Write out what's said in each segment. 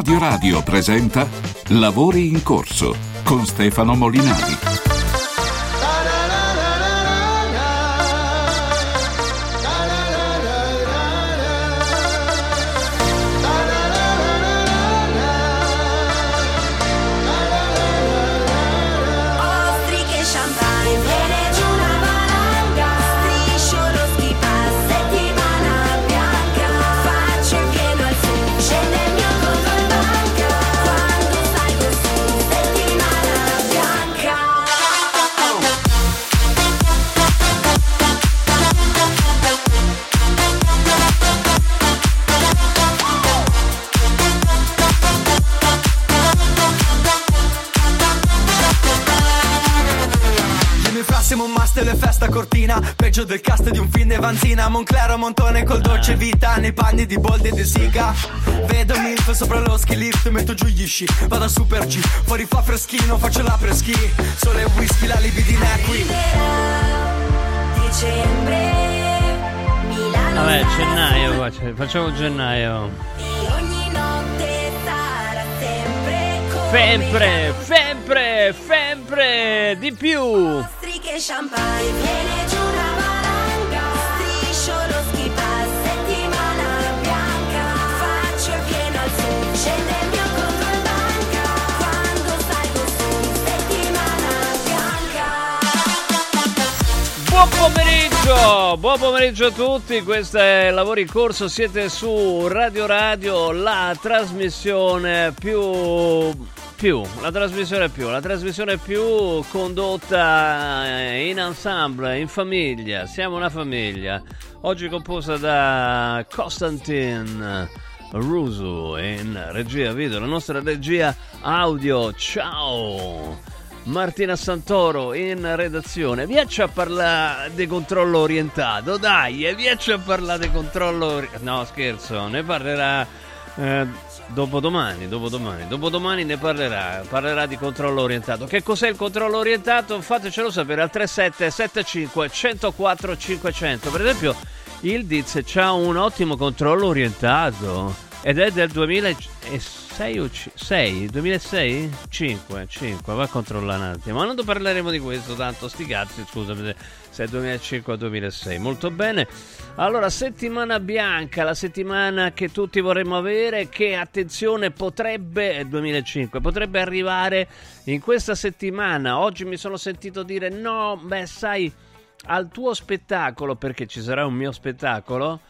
Radio Radio presenta Lavori in corso con Stefano Molinari. Cortina Peggio del cast di un film di Vanzina. Monclero Montone col dolce vita Nei panni di Boldi e De Siga Vedo Milf sopra lo ski lift Metto giù gli sci, vado a super G Fuori fa freschino, faccio la preschi. Sole e whisky, la libidina è qui Dicembre, Milano Vabbè, gennaio, qua, cioè, facciamo gennaio. E ogni notte sarà sempre Sempre, sempre, sempre di più. Strisce champagne, pomeriggio, buon pomeriggio a tutti, questo è Lavori in Corso, siete su Radio Radio, la trasmissione più... più, la trasmissione più, la trasmissione più condotta eh, in ensemble, in famiglia, siamo una famiglia, oggi composta da Constantin Rusu in regia video, la nostra regia audio, ciao! Martina Santoro in redazione. Viacci a parlare di controllo orientato, dai, e viacci a parlare di controllo orientato. No, scherzo, ne parlerà eh, dopodomani, dopodomani. Dopodomani ne parlerà, parlerà di controllo orientato. Che cos'è il controllo orientato? Fatecelo sapere al 3775 104 500. Per esempio, il Diz ha un ottimo controllo orientato ed è del 2006 o 6? 2006? 5, 5, va a controllare un attimo. Ma non parleremo di questo tanto, sti cazzi, scusami se è 2005 o 2006. Molto bene. Allora, settimana bianca, la settimana che tutti vorremmo avere, che attenzione potrebbe, è 2005, potrebbe arrivare in questa settimana. Oggi mi sono sentito dire no, beh sai, al tuo spettacolo, perché ci sarà un mio spettacolo,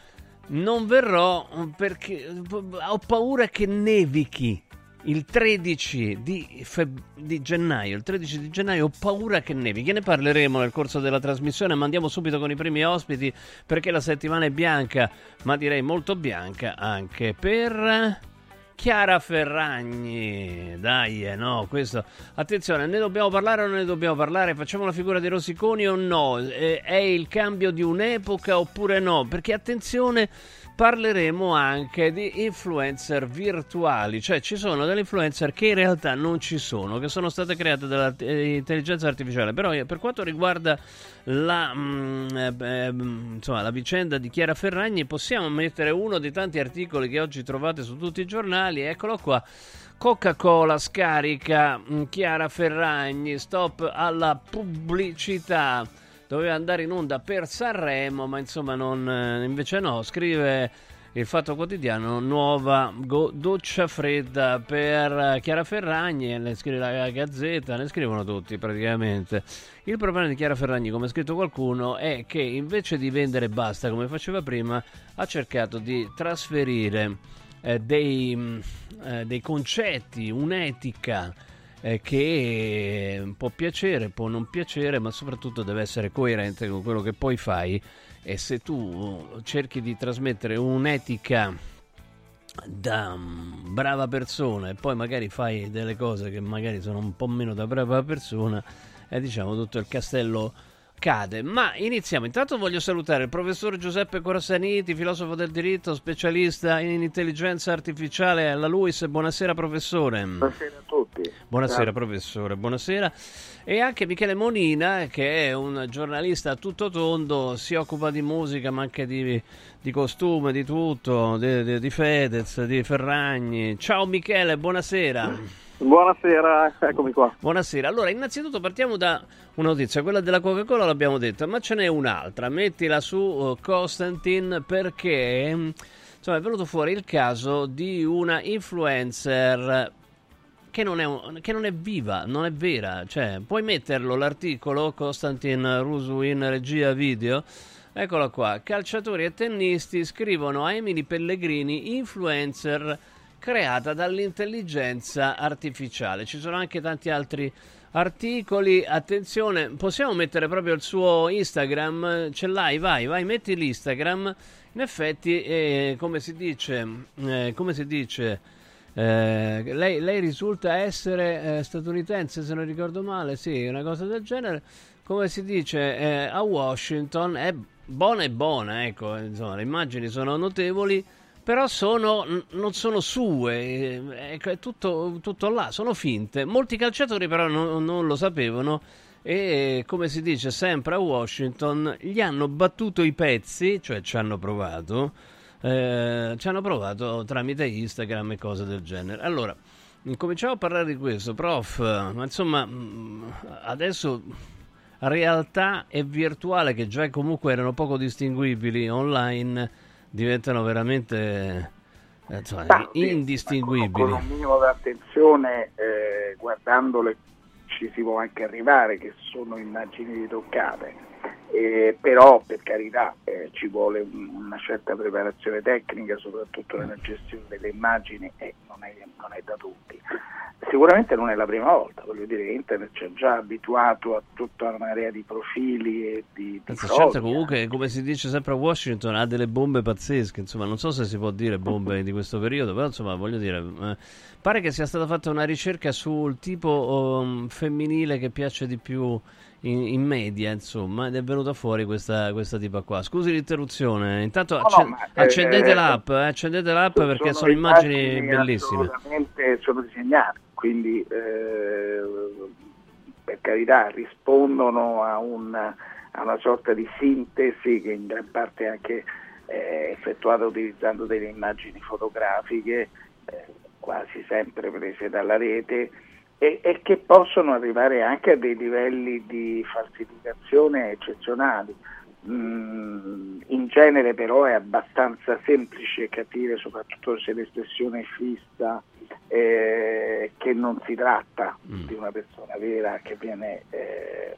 non verrò perché ho paura che nevichi il 13 di, feb- di gennaio. Il 13 di gennaio ho paura che nevichi. Ne parleremo nel corso della trasmissione, ma andiamo subito con i primi ospiti perché la settimana è bianca, ma direi molto bianca anche per Chiara Ferragni. Dai, eh, no, questo. Attenzione, ne dobbiamo parlare o non ne dobbiamo parlare? Facciamo la figura dei Rosiconi o no? Eh, è il cambio di un'epoca oppure no? Perché attenzione parleremo anche di influencer virtuali, cioè ci sono delle influencer che in realtà non ci sono, che sono state create dall'intelligenza artificiale, però eh, per quanto riguarda la, mm, eh, eh, mm, insomma, la vicenda di Chiara Ferragni possiamo mettere uno dei tanti articoli che oggi trovate su tutti i giornali, eccolo qua. Coca-Cola scarica mm, Chiara Ferragni, stop alla pubblicità doveva andare in onda per Sanremo, ma insomma non, eh, invece no, scrive il Fatto Quotidiano, nuova go- doccia fredda per Chiara Ferragni, ne scrive la Gazzetta, ne scrivono tutti praticamente. Il problema di Chiara Ferragni, come ha scritto qualcuno, è che invece di vendere basta come faceva prima, ha cercato di trasferire eh, dei, mh, eh, dei concetti, un'etica eh, che può piacere, può non piacere, ma soprattutto deve essere coerente con quello che poi fai. E se tu cerchi di trasmettere un'etica da mm, brava persona e poi magari fai delle cose che magari sono un po' meno da brava persona, e diciamo tutto il castello cade. Ma iniziamo. Intanto voglio salutare il professor Giuseppe Corasaniti, filosofo del diritto, specialista in intelligenza artificiale alla LUIS. Buonasera professore. Buonasera a tutti. tutti. Buonasera Ciao. professore, buonasera. E anche Michele Monina, che è un giornalista a tutto tondo, si occupa di musica, ma anche di, di costume, di tutto, di, di- di Fedez, di Ferragni. Ciao Michele, buonasera. Buonasera, eccomi qua. Buonasera. Allora, innanzitutto partiamo da una notizia, quella della Coca-Cola l'abbiamo detta, ma ce n'è un'altra. Mettila su uh, Constantin perché mm, insomma, è venuto fuori il caso di una influencer che non, è un- che non è viva, non è vera. Cioè, puoi metterlo l'articolo Constantin Rusu in regia video. Eccolo qua, calciatori e tennisti scrivono a Emily Pellegrini, influencer creata dall'intelligenza artificiale. Ci sono anche tanti altri articoli. Attenzione, possiamo mettere proprio il suo Instagram? Ce l'hai? Vai, vai, metti l'Instagram. In effetti, eh, come si dice, eh, come si dice, eh, lei, lei risulta essere eh, statunitense, se non ricordo male, sì, una cosa del genere. Come si dice eh, a Washington, è buona e buona, ecco, insomma, le immagini sono notevoli, però sono, non sono sue, eh, ecco, è tutto, tutto là, sono finte. Molti calciatori però non, non lo sapevano e, come si dice sempre a Washington, gli hanno battuto i pezzi, cioè ci hanno provato, eh, ci hanno provato tramite Instagram e cose del genere. Allora, cominciamo a parlare di questo, prof, ma insomma, mh, adesso realtà e virtuale che già comunque erano poco distinguibili online diventano veramente eh, insomma, Ma, sì, indistinguibili. Con un minimo di attenzione, eh, guardandole, ci si può anche arrivare che sono immagini ritoccate. Eh, però per carità eh, ci vuole un- una certa preparazione tecnica, soprattutto nella gestione delle immagini e non è, non è da tutti. Sicuramente non è la prima volta, voglio dire che internet ci ha già abituato a tutta una marea di profili e di, di certo, comunque, come si dice sempre a Washington, ha delle bombe pazzesche. Insomma, non so se si può dire bombe di questo periodo, però insomma, voglio dire, eh, pare che sia stata fatta una ricerca sul tipo um, femminile che piace di più in, in media, insomma, ed è venuta fuori questa, questa tipa qua. Scusi l'interruzione, intanto No, acce- no, ma, eh, accendete eh, l'app, eh, accendete l'app perché sono immagini bellissime. Assolutamente sono disegnate, quindi eh, per carità rispondono a, un- a una sorta di sintesi che in gran parte è anche eh, effettuata utilizzando delle immagini fotografiche, eh, quasi sempre prese dalla rete. E, e che possono arrivare anche a dei livelli di falsificazione eccezionali. Mm, in genere però è abbastanza semplice capire, soprattutto se l'espressione è fissa, eh, che non si tratta Mm. di una persona vera che viene... eh,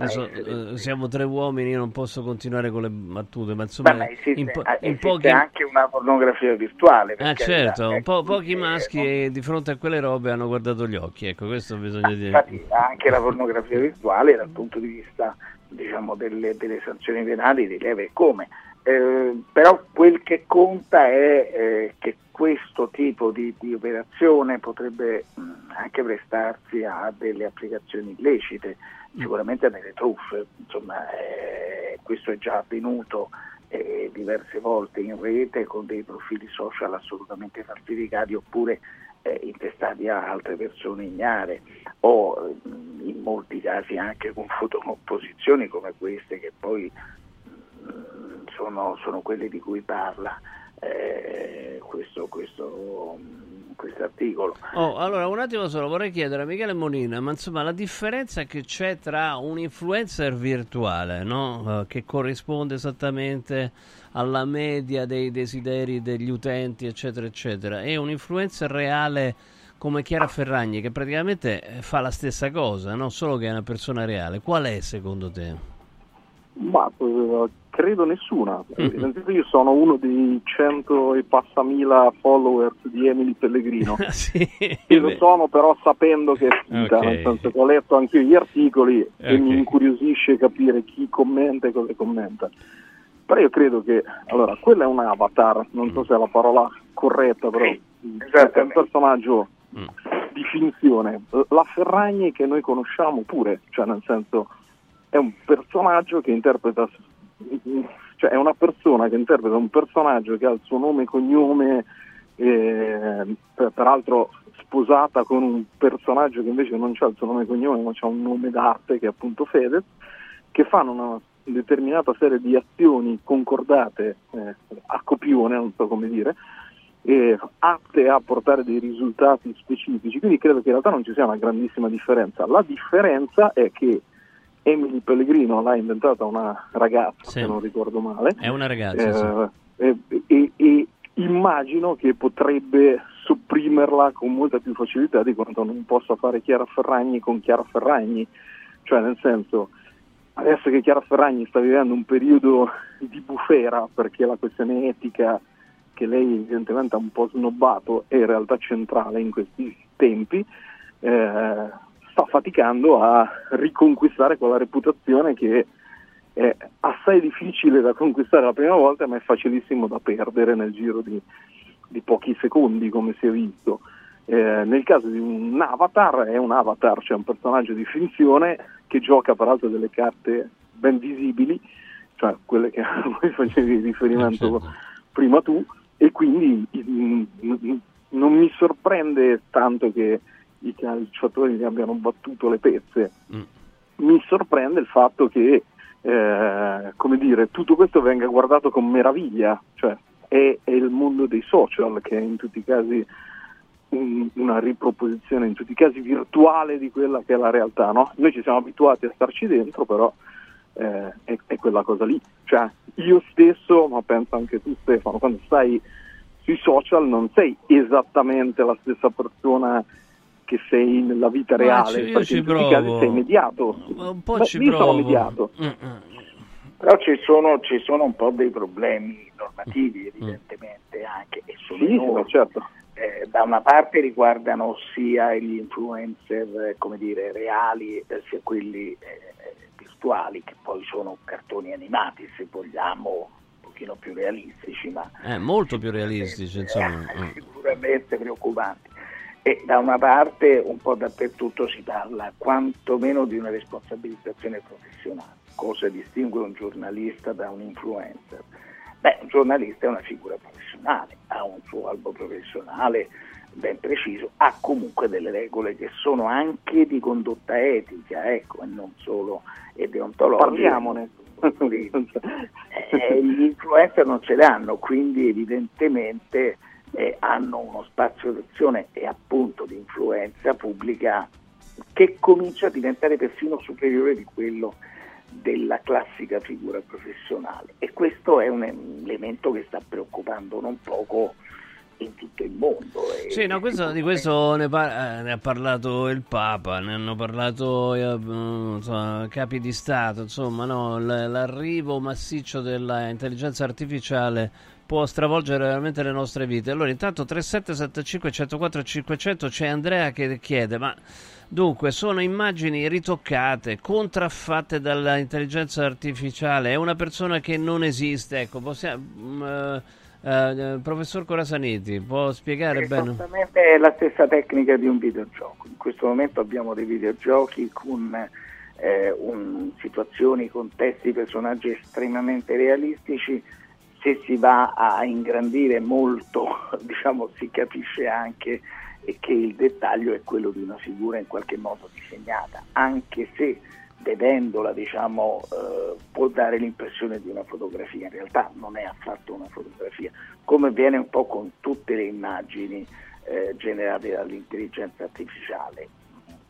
Adesso eh, siamo tre uomini, io non posso continuare con le battute, ma insomma, Beh, ma esiste, in, po- ah, in esiste pochi... anche una pornografia virtuale. Ah certo, un po' pochi eh, maschi non- di fronte a quelle robe hanno guardato gli occhi, ecco, questo bisogna dire. Infatti anche la pornografia virtuale dal punto di vista diciamo, delle, delle sanzioni penali rileva e come. Eh, però quel che conta è eh, che questo tipo di, di operazione potrebbe mh, anche prestarsi a delle applicazioni illecite, sicuramente a delle truffe, insomma eh, questo è già avvenuto eh, diverse volte in rete con dei profili social assolutamente falsificati oppure eh, intestati a altre persone ignare o mh, in molti casi anche con fotocomposizioni come queste che poi mh, sono, sono quelle di cui parla eh, questo, questo, mh, questo articolo. Oh, allora un attimo solo, vorrei chiedere a Michele Molina, ma insomma la differenza che c'è tra un influencer virtuale, no? Eh, che corrisponde esattamente alla media dei desideri degli utenti, eccetera, eccetera, e un influencer reale come Chiara Ferragni, che praticamente eh, fa la stessa cosa, no? Solo che è una persona reale. Qual è secondo te? Ma eh, credo nessuna. Mhm. Innanzitutto io sono uno dei cento e passa mila followers di Emily Pellegrino. sì, E lo sono però sapendo che è finta, Ok. nel senso che ho letto anche io gli articoli e Ok. mi incuriosisce capire chi commenta e cosa commenta. Però io credo che, allora, quello è un avatar, non so se è la parola corretta, però è un personaggio Mm. di finzione. La Ferragni che noi conosciamo pure, cioè nel senso è un personaggio che interpreta, cioè è una persona che interpreta un personaggio che ha il suo nome e cognome eh, per- peraltro sposata con un personaggio che invece non ha il suo nome e cognome, ma ha un nome d'arte che è appunto Fedez, che fanno una determinata serie di azioni concordate eh, a copione, non so come dire, eh, atte a portare dei risultati specifici, quindi credo che in realtà non ci sia una grandissima differenza. La differenza è che Emily Pellegrino l'ha inventata una ragazza, Sì. se non ricordo male, È una ragazza, sì. eh, e, e- e immagino che potrebbe sopprimerla con molta più facilità di quanto non possa fare Chiara Ferragni con Chiara Ferragni, cioè nel senso adesso che Chiara Ferragni sta vivendo un periodo di bufera perché la questione etica che lei evidentemente ha un po' snobbato è in realtà centrale in questi tempi, eh, sta faticando a riconquistare quella reputazione che è assai difficile da conquistare la prima volta, ma è facilissimo da perdere nel giro di, di pochi secondi, come si è visto. Eh, nel caso di un avatar, è un avatar, cioè un personaggio di finzione che gioca peraltro delle carte ben visibili, cioè quelle che a cui facevi riferimento Eh, certo. prima tu, e quindi mm, mm, non mi sorprende tanto che i calciatori gli abbiano battuto le pezze, Mm. mi sorprende il fatto che eh, come dire, tutto questo venga guardato con meraviglia, cioè è, è il mondo dei social che è in tutti i casi un- una riproposizione, in tutti i casi virtuale di quella che è la realtà. No? Noi ci siamo abituati a starci dentro, però eh, è, è quella cosa lì. Cioè, io stesso, ma penso anche tu Stefano, quando stai sui social non sei esattamente la stessa persona che sei nella vita Ma reale, ci- io perché ci provo. casi sei mediato. Ma Un po' Beh, ci io sono provo. mediato. Mm, mm. Però ci sono, ci sono un po' dei problemi normativi evidentemente anche e sono Sì, ma certo. Eh, da una parte riguardano sia gli influencer eh, come dire, reali eh, sia quelli eh, virtuali che poi sono cartoni animati se vogliamo un pochino più realistici ma Eh, molto più realistici, insomma. eh, Mm. sicuramente preoccupanti. E da una parte un po' dappertutto si parla quantomeno di una responsabilizzazione professionale. Cosa distingue un giornalista da un influencer? Beh, un giornalista è una figura professionale, ha un suo albo professionale ben preciso, ha comunque delle regole che sono anche di condotta etica, ecco, e non solo e deontologiche. Parliamone. Eh, gli influencer non ce l'hanno, quindi evidentemente eh, hanno uno spazio d'azione e appunto di influenza pubblica che comincia a diventare persino superiore di quello della classica figura professionale e questo è un elemento che sta preoccupando non poco in tutto il mondo. Sì, no, questo- di questo ne, par- eh, ne ha parlato il Papa, ne hanno parlato eh, mm, insomma, capi di Stato, insomma, no, l- l'arrivo massiccio dell'intelligenza artificiale può stravolgere veramente le nostre vite. Allora, intanto 3775 104 500 c'è Andrea che chiede, ma dunque sono immagini ritoccate, contraffatte dall'intelligenza artificiale, è una persona che non esiste, ecco, possiamo... mm, eh, eh, professor Corasaniti, può spiegare bene? Esattamente è la stessa tecnica di un videogioco. In questo momento abbiamo dei videogiochi con eh, un- situazioni, contesti, personaggi estremamente realistici. Se si va a ingrandire molto, diciamo, si capisce anche che il dettaglio è quello di una figura in qualche modo disegnata, anche se vedendola diciamo, eh, può dare l'impressione di una fotografia, in realtà non è affatto una fotografia, come avviene un po' con tutte le immagini eh, generate dall'intelligenza artificiale.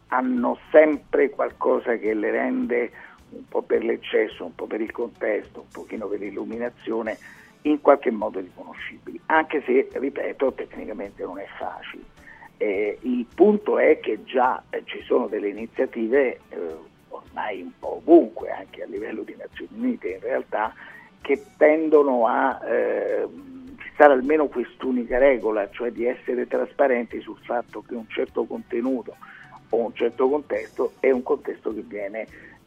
Hanno sempre qualcosa che le rende un po' per l'eccesso, un po' per il contesto, un pochino per l'illuminazione, in qualche modo riconoscibili, anche se, ripeto, tecnicamente non è facile. Eh, il punto è che già eh, ci sono delle iniziative eh, ormai un po' ovunque, anche a livello di Nazioni Unite in realtà, che tendono a eh, fissare almeno quest'unica regola, cioè di essere trasparenti sul fatto che un certo contenuto o un certo contesto è un contesto che viene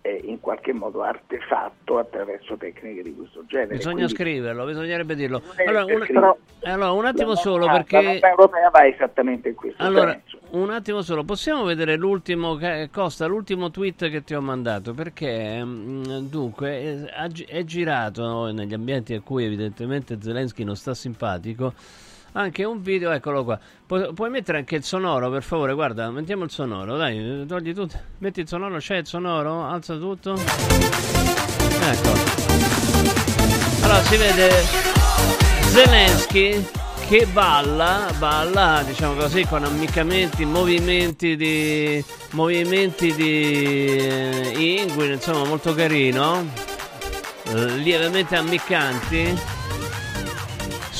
in qualche modo artefatto attraverso tecniche di questo genere. Bisogna Quindi- scriverlo, bisognerebbe dirlo. Eh, Allora, un, però- allora, un attimo solo perché... La europea va esattamente in questo Allora, senso. un attimo solo, possiamo vedere l'ultimo, Costa, l'ultimo tweet che ti ho mandato? Perché, mm, dunque, è, girato negli ambienti a cui evidentemente Zelensky non sta simpatico, anche un video, eccolo qua. Pu- puoi mettere anche il sonoro, per favore? Guarda, mettiamo il sonoro, dai, togli tutto. Metti il sonoro, c'è il sonoro, alza tutto. Ecco. Allora si vede Zelensky che balla, balla, diciamo così, con ammiccamenti, movimenti di movimenti di eh, inguine, insomma, molto carino. Lievemente ammiccanti.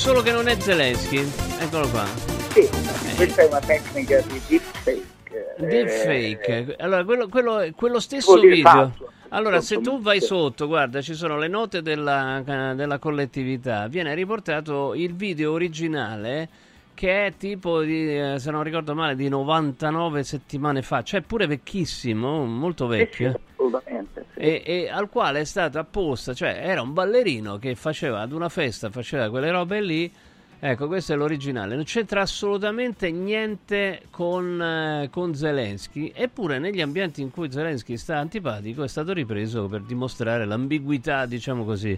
Solo che non è Zelensky. Eccolo qua. Sì, questa è una tecnica di deepfake. eh, Deepfake. Allora, quello, quello, quello stesso video. falso. Allora, se tu vai sotto, guarda, ci sono le note della, della collettività, viene riportato il video originale che è tipo, di, eh, se non ricordo male, di 99 settimane fa, cioè pure vecchissimo, molto Sì, sì, vecchio. assolutamente. E, e al quale è stata apposta, cioè era un ballerino che faceva ad una festa, faceva quelle robe lì. Ecco, questo è l'originale. Non c'entra assolutamente niente con, eh, con Zelensky. Eppure, negli ambienti in cui Zelensky sta antipatico, è stato ripreso per dimostrare l'ambiguità, diciamo così,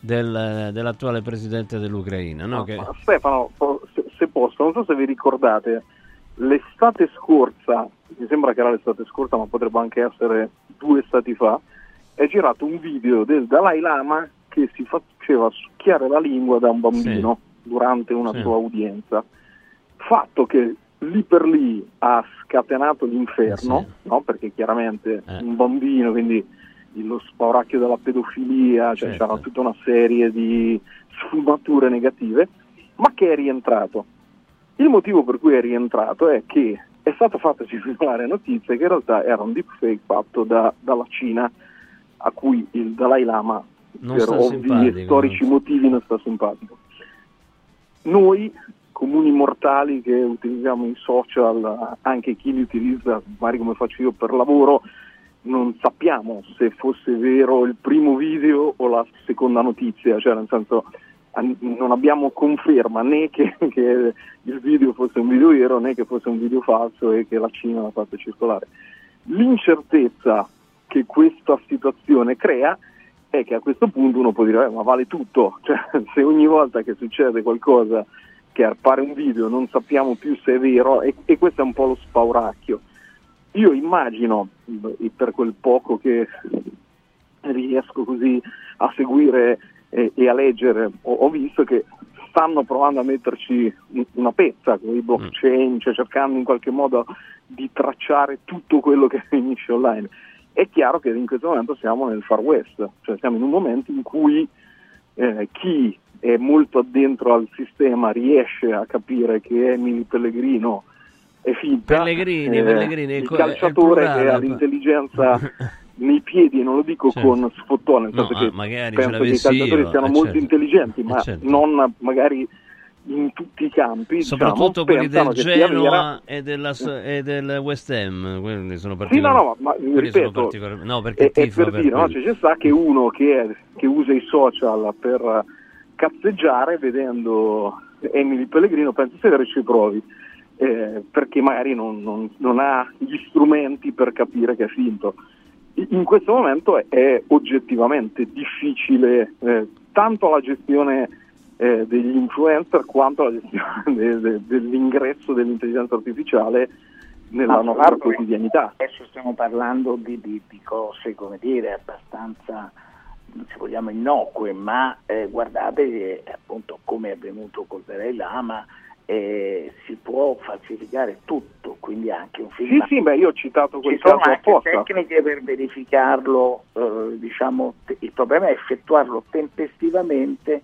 del- dell'attuale presidente dell'Ucraina. No? Che- Stefano, se, se posso, non so se vi ricordate, l'estate scorsa, mi sembra che era l'estate scorsa, ma potrebbe anche essere due estati fa, è girato un video del Dalai Lama che si faceva succhiare la lingua da un bambino durante una Sì. sua udienza. Fatto che lì per lì ha scatenato l'inferno, sì. no? perché chiaramente Eh. un bambino, quindi lo spauracchio della pedofilia, cioè Certo. c'era tutta una serie di sfumature negative, ma che è rientrato. Il motivo per cui è rientrato è che è stata fatta circolare notizia che in realtà era un deepfake fatto da- dalla Cina a cui il Dalai Lama Non per ovvi e storici motivi non sta simpatico. Noi, comuni mortali che utilizziamo i social, anche chi li utilizza, magari come faccio io per lavoro, non sappiamo se fosse vero il primo video o la seconda notizia, cioè nel senso non abbiamo conferma né che, che il video fosse un video vero né che fosse un video falso e che la Cina l'ha fatto circolare. L'incertezza che questa situazione crea è che a questo punto uno può dire "Eh, ma vale tutto, cioè, se ogni volta che succede qualcosa che appare un video non sappiamo più se è vero e, e questo è un po' lo spauracchio. Io immagino, per quel poco che riesco così a seguire e, e a leggere, ho, ho visto che stanno provando a metterci un- una pezza con i blockchain, cioè cercando in qualche modo di tracciare tutto quello che finisce online. È chiaro che in questo momento siamo nel far west, cioè siamo in un momento in cui eh, chi è molto addentro al sistema riesce a capire che Emily Pellegrino è finta. Pellegrini, eh, Pellegrini, il co- è calciatore plurale, che ha l'intelligenza nei piedi, e non lo dico Certo. con sfottò, nel No, senso ah, che penso che i calciatori io, siano eh, molto certo. intelligenti, Eh, ma certo. non magari in tutti i campi. Soprattutto diciamo, quelli del. Genoa e, della, e del West Ham, quelli sono Sì, no, particolari. no, ma ripeto, sono particolari- no, perché è, è tifo per dire, no? Cioè, ci sta che uno che, è- che usa i social per cazzeggiare vedendo Emily Pellegrino pensa se ci provi eh, perché magari non, non- non ha gli strumenti per capire che è finto in questo momento è, è oggettivamente difficile eh, tanto la gestione eh, degli influencer quanto la gestione de- de- dell'ingresso dell'intelligenza artificiale nella nostra quotidianità Adesso stiamo parlando di, di- di cose, come dire, abbastanza, se vogliamo, innocue, ma eh, guardate che appunto come è avvenuto col Dalai Lama eh, si può falsificare tutto, quindi anche un film. Sì, sì, beh, io ho citato quel Ci sono caso anche apposta. tecniche per verificarlo, eh, diciamo, te- il problema è effettuarlo tempestivamente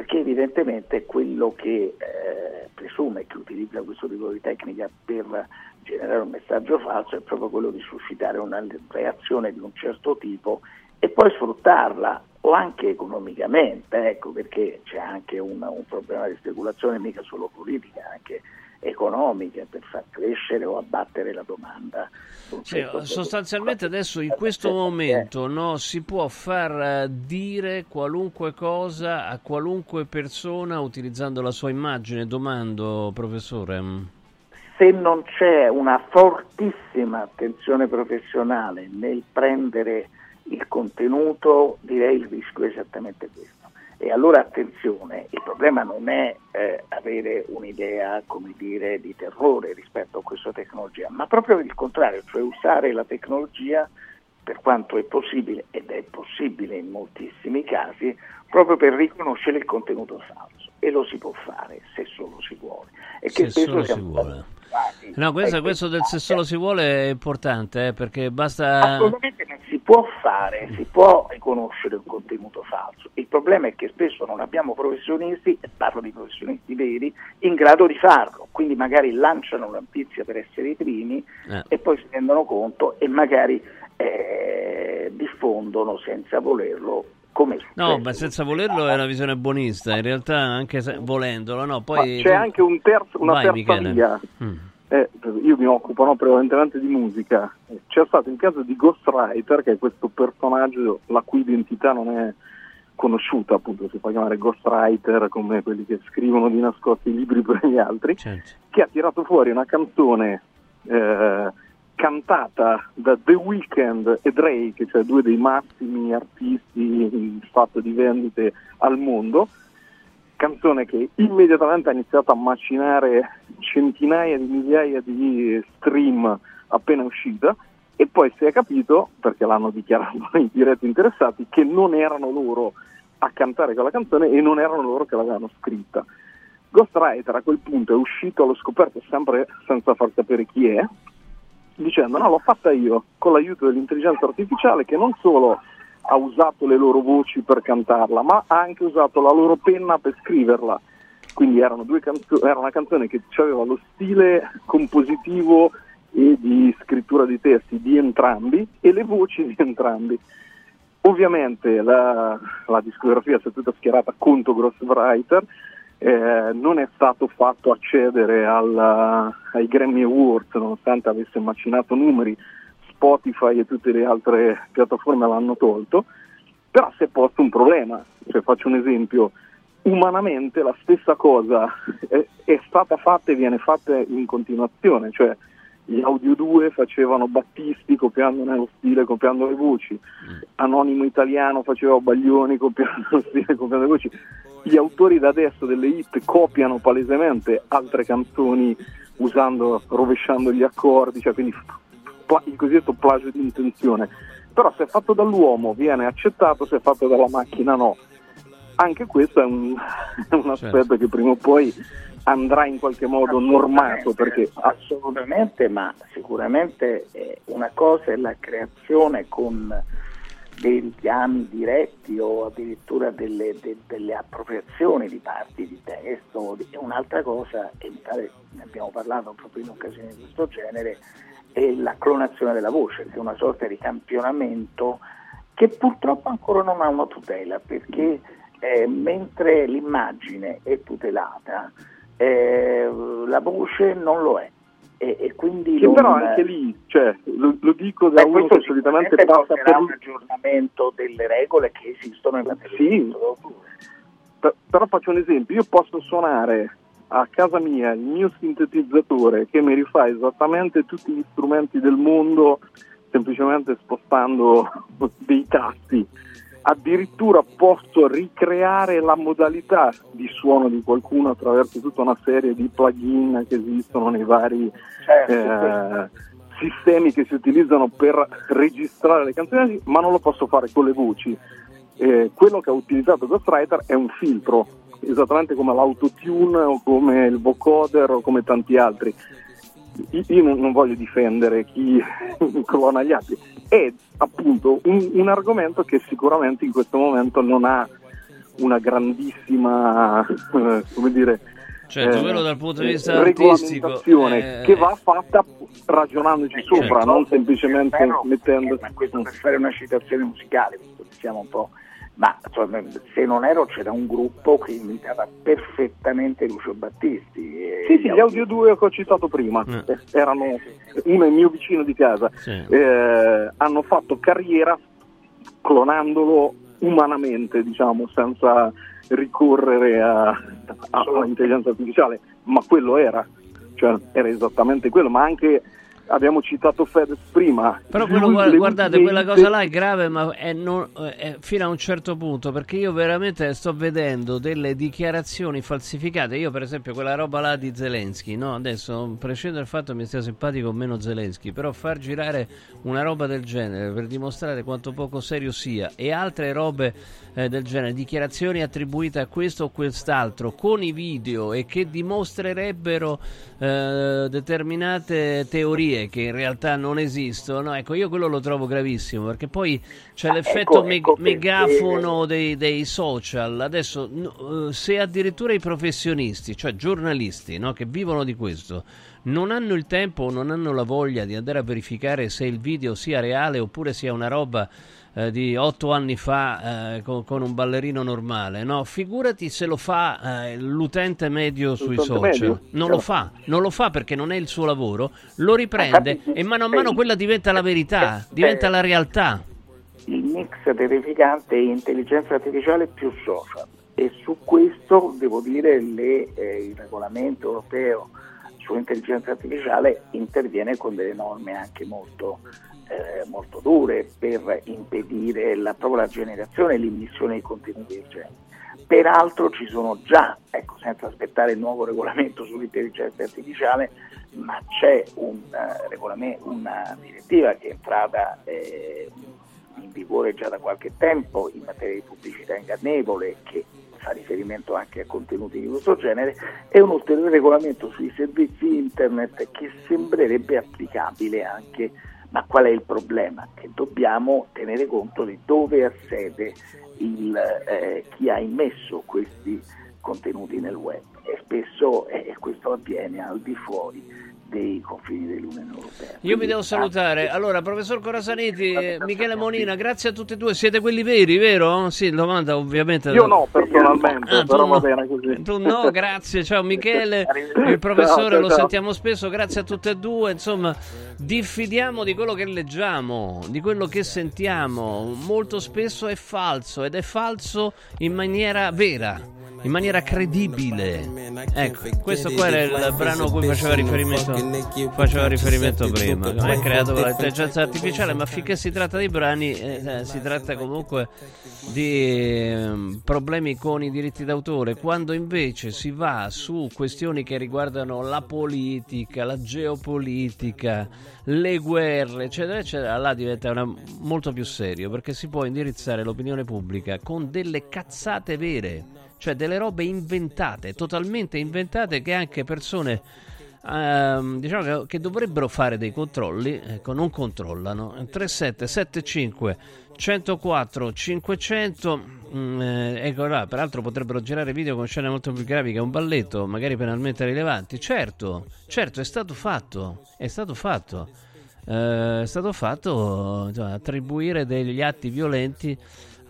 perché evidentemente quello che eh, presume che utilizza questo tipo di tecnica per generare un messaggio falso è proprio quello di suscitare una reazione di un certo tipo e poi sfruttarla o anche economicamente, ecco perché c'è anche una- un problema di speculazione mica solo politica, anche economica per far crescere o abbattere la domanda. prodotto. sostanzialmente adesso in questo Eh, momento no, si può far eh, dire qualunque cosa a qualunque persona utilizzando la sua immagine. Domando, professore. se non c'è una fortissima attenzione professionale nel prendere il contenuto, direi il rischio è esattamente questo. E allora attenzione, il problema non è eh, avere un'idea, come dire, di terrore rispetto a questa tecnologia, ma proprio il contrario, cioè usare la tecnologia per quanto è possibile, ed è possibile in moltissimi casi, proprio per riconoscere il contenuto falso. E lo si può fare se solo si vuole. E Se solo si vuole. No, questo, questo del se solo si vuole è importante, eh, perché basta... Assolutamente può fare, si può riconoscere un contenuto falso. Il problema è che spesso non abbiamo professionisti, e parlo di professionisti veri, in grado di farlo. Quindi magari lanciano una notizia per essere i primi Eh. e poi si rendono conto e magari eh, diffondono senza volerlo come No, ma senza volerlo è una visione buonista, in realtà anche se, volendolo, no, poi... Ma c'è anche un terzo- una Vai, terza Michele. via. Mm. Eh, io mi occupo no, prevalentemente di musica. C'è stato il caso di Ghostwriter, che è questo personaggio la cui identità non è conosciuta, appunto si fa chiamare Ghostwriter come quelli che scrivono di nascosto i libri per gli altri, Certo. che ha tirato fuori una canzone eh, cantata da The Weeknd e Drake, cioè due dei massimi artisti in fatto di vendite al mondo, canzone che immediatamente ha iniziato a macinare centinaia di migliaia di stream appena uscita e poi si è capito, perché l'hanno dichiarato i diretti interessati, che non erano loro a cantare quella canzone e non erano loro che l'avevano scritta. Ghostwriter a quel punto è uscito allo scoperto sempre senza far sapere chi è, dicendo no, l'ho fatta io con l'aiuto dell'intelligenza artificiale che non solo ha usato le loro voci per cantarla, ma ha anche usato la loro penna per scriverla. Quindi canzo- era una canzone che aveva lo stile compositivo e di scrittura di testi di entrambi e le voci di entrambi. Ovviamente la, la discografia si è tutta schierata contro Ghostwriter, eh, non è stato fatto accedere alla- ai Grammy Awards nonostante avesse macinato numeri, Spotify e tutte le altre piattaforme l'hanno tolto, però si è posto un problema, Cioè, faccio un esempio, umanamente la stessa cosa è, è stata fatta e viene fatta in continuazione, cioè gli Audio 2 facevano Battisti copiando nello stile, copiando le voci, Anonimo Italiano faceva Baglioni copiando lo stile, copiando le voci. Gli autori da adesso delle hit copiano palesemente altre canzoni usando, rovesciando gli accordi, cioè quindi il cosiddetto plagio di intenzione. Però se è fatto dall'uomo viene accettato, se è fatto dalla macchina no. Anche questo è un, è un aspetto Certo. che prima o poi andrà in qualche modo normato perché assolutamente, ma sicuramente eh, una cosa è la creazione con dei richiami diretti o addirittura delle, de- delle appropriazioni di parti di testo, e un'altra cosa, e mi pare ne abbiamo parlato proprio in occasioni di questo genere, è la clonazione della voce, che è una sorta di campionamento che purtroppo ancora non ha una tutela, perché eh, mentre l'immagine è tutelata, eh, la voce non lo è. E, e quindi Che non- però anche lì, cioè, lo, lo dico da Beh, uno che solitamente passa per... un aggiornamento delle regole che esistono in materia Sì. Però faccio un esempio, io posso suonare a casa mia il mio sintetizzatore che mi rifà esattamente tutti gli strumenti del mondo semplicemente spostando dei tasti. Addirittura posso ricreare la modalità di suono di qualcuno attraverso tutta una serie di plugin che esistono nei vari Certo, eh, sistemi che si utilizzano per registrare le canzoni, ma non lo posso fare con le voci. Eh, quello che ha utilizzato Ghostwriter è un filtro, esattamente come l'autotune o come il vocoder o come tanti altri. Io- non, non voglio difendere chi clona gli altri, è appunto un, un argomento che sicuramente in questo momento non ha una grandissima, eh, come dire, Certo, eh, quello dal punto di eh, vista artistico... regolamentazione eh, che va fatta ragionandoci Eh, sopra, certo. non semplicemente Però, mettendo... eh, ma questo per fare una citazione musicale, visto che siamo un po'. Ma insomma, se non ero c'era un gruppo che imitava perfettamente Lucio Battisti. e Sì, sì, gli audio 2 che ho citato prima, Eh. eh, erano uno è il mio vicino di casa, Sì. eh, hanno fatto carriera clonandolo umanamente, diciamo, senza ricorrere all'intelligenza artificiale, ma quello era, cioè era esattamente quello, ma anche abbiamo citato Fedez prima. Però quello, guardate, quella cosa là è grave, ma è non- è fino a un certo punto, perché io veramente sto vedendo delle dichiarazioni falsificate. Io, per esempio, quella roba là di Zelensky, no? Adesso, prescindere dal fatto che mi stia simpatico o meno Zelensky, però far girare una roba del genere per dimostrare quanto poco serio sia e altre robe eh, del genere, dichiarazioni attribuite a questo o quest'altro con i video e che dimostrerebbero eh, determinate teorie che in realtà non esistono, ecco io quello lo trovo gravissimo perché poi c'è Ah, l'effetto ecco, me- ecco megafono dei, dei social. Adesso no, eh, se addirittura i professionisti, cioè giornalisti no, che vivono di questo, non hanno il tempo o non hanno la voglia di andare a verificare se il video sia reale oppure sia una roba eh, di otto anni fa eh, con, con un ballerino normale, no? Figurati se lo fa eh, l'utente medio sui social. medio, Non lo certo. fa, non lo fa perché non è il suo lavoro, lo riprende capisci? e mano a mano quella diventa la verità, diventa la realtà. il mix terrificante è intelligenza artificiale più social e su questo devo dire le, eh, il regolamento europeo sull'intelligenza artificiale interviene con delle norme anche molto, eh, molto dure per impedire la, proprio generazione e l'immissione di contenuti del genere. Peraltro ci sono già, ecco, senza aspettare il nuovo regolamento sull'intelligenza artificiale, ma c'è un, eh, una direttiva che è entrata eh, in vigore già da qualche tempo in materia di pubblicità ingannevole che fa riferimento anche a contenuti di questo genere e un ulteriore regolamento sui servizi internet che sembrerebbe applicabile anche ma qual è il problema? Che dobbiamo tenere conto di dove ha sede il, eh, chi ha immesso questi contenuti nel web e spesso eh, questo avviene al di fuori dei confini dell'Unione Europea. Io Quindi, mi devo salutare. Allora, professor Corasaniti, eh, Michele Monina, grazie a tutti e due. Siete quelli veri, vero? Sì, domanda ovviamente. Io no, personalmente, Ah, però no. va bene così. Tu no, grazie. Ciao Michele, il professore ciao, lo ciao. sentiamo spesso, grazie a tutte e due. Insomma, diffidiamo di quello che leggiamo, di quello che sentiamo. Molto spesso è falso ed è falso in maniera vera. In maniera credibile. Ecco, questo qua era il brano a cui faceva riferimento, faceva riferimento prima. Non è creato con l'intelligenza artificiale, ma finché si tratta di brani, eh, eh, si tratta comunque di ehm, problemi con i diritti d'autore. Quando invece si va su questioni che riguardano la politica, la geopolitica, le guerre, eccetera, eccetera, là diventa una- molto più serio perché si può indirizzare l'opinione pubblica con delle cazzate vere cioè delle robe inventate, totalmente inventate che anche persone ehm, diciamo che, che dovrebbero fare dei controlli, ecco, non controllano. 3775 104 500 mm, eh, ecco là, peraltro potrebbero girare video con scene molto più gravi che un balletto, magari penalmente rilevanti. Certo, certo, è stato fatto, è stato fatto. Eh, è stato fatto insomma, attribuire degli atti violenti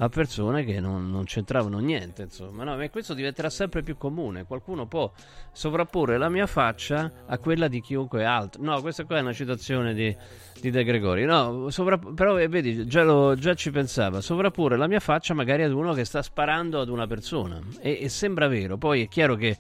a persone che non, non c'entravano niente, insomma, no, e questo diventerà sempre più comune. Qualcuno può sovrapporre la mia faccia a quella di chiunque altro. No, questa qua è una citazione di, di De Gregori. No, sovrapp- però eh, vedi, già, lo- già ci pensava. Sovrapporre la mia faccia magari ad uno che sta sparando ad una persona. E, e sembra vero. Poi è chiaro che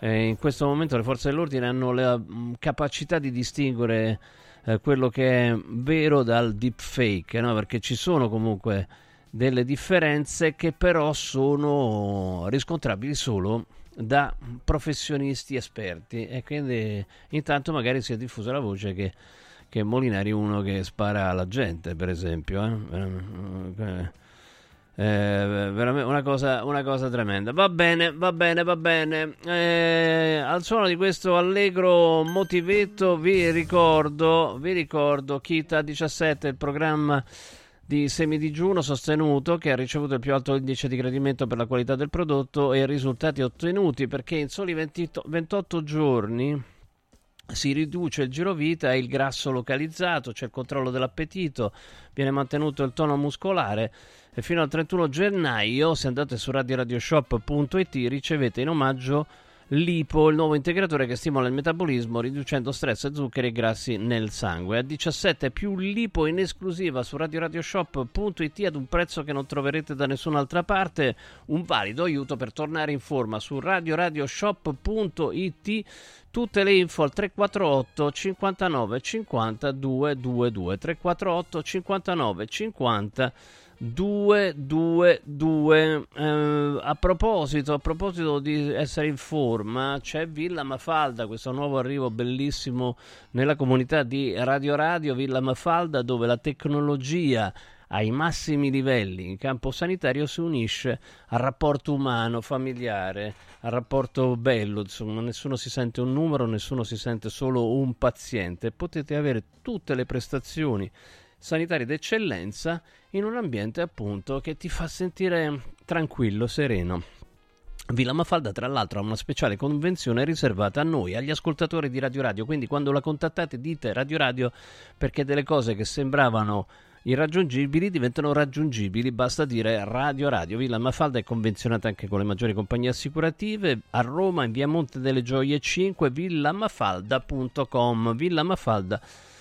eh, in questo momento le forze dell'ordine hanno la mh, capacità di distinguere eh, quello che è vero dal deepfake, no? perché ci sono comunque delle differenze che però sono riscontrabili solo da professionisti esperti e quindi intanto magari si è diffusa la voce che, che Molinari è uno che spara alla gente per esempio eh? Eh, eh, veramente una cosa, una cosa tremenda. Va bene, va bene, va bene. Eh, al suono di questo allegro motivetto vi ricordo, vi ricordo Kita 17, il programma di semidigiuno sostenuto che ha ricevuto il più alto indice di gradimento per la qualità del prodotto e i risultati ottenuti perché in soli 20 28 giorni si riduce il girovita e il grasso localizzato, c'è il controllo dell'appetito, viene mantenuto il tono muscolare e fino al 31 gennaio, se andate su radioradioshop.it, ricevete in omaggio Lipo, il nuovo integratore che stimola il metabolismo riducendo stress, zuccheri e grassi nel sangue. A 17 più Lipo in esclusiva su radioradioshop.it ad un prezzo che non troverete da nessun'altra parte, un valido aiuto per tornare in forma su radioradioshop.it. Tutte le info al 348 59 50 222 348 59 50 222 eh, a proposito a proposito di essere in forma c'è Villa Mafalda questo nuovo arrivo bellissimo nella comunità di Radio Radio Villa Mafalda dove la tecnologia ai massimi livelli in campo sanitario si unisce al rapporto umano, familiare, al rapporto bello, insomma, nessuno si sente un numero, nessuno si sente solo un paziente. Potete avere tutte le prestazioni sanitari d'eccellenza in un ambiente appunto che ti fa sentire tranquillo, sereno. Villa Mafalda, tra l'altro, ha una speciale convenzione riservata a noi, agli ascoltatori di Radio Radio. Quindi, quando la contattate, dite Radio Radio perché delle cose che sembravano irraggiungibili diventano raggiungibili. Basta dire Radio Radio. Villa Mafalda è convenzionata anche con le maggiori compagnie assicurative. A Roma, in via Monte delle Gioie 5, villamafalda.com. Villamafalda.com.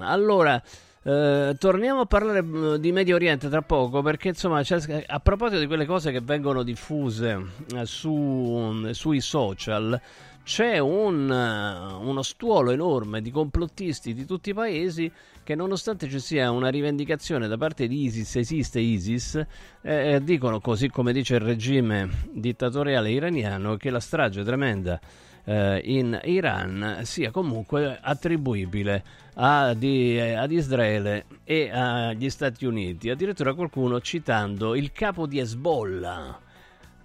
Allora. Eh, torniamo a parlare mm, di Medio Oriente tra poco perché insomma a proposito di quelle cose che vengono diffuse eh, su, mm, sui social c'è un, uh, uno stuolo enorme di complottisti di tutti i paesi che nonostante ci sia una rivendicazione da parte di ISIS, esiste ISIS, eh, eh dicono così come dice il regime dittatoriale iraniano che la strage tremenda eh, in Iran sia comunque attribuibile a, di, eh, ad Israele e agli Stati Uniti, addirittura qualcuno citando il capo di Hezbollah.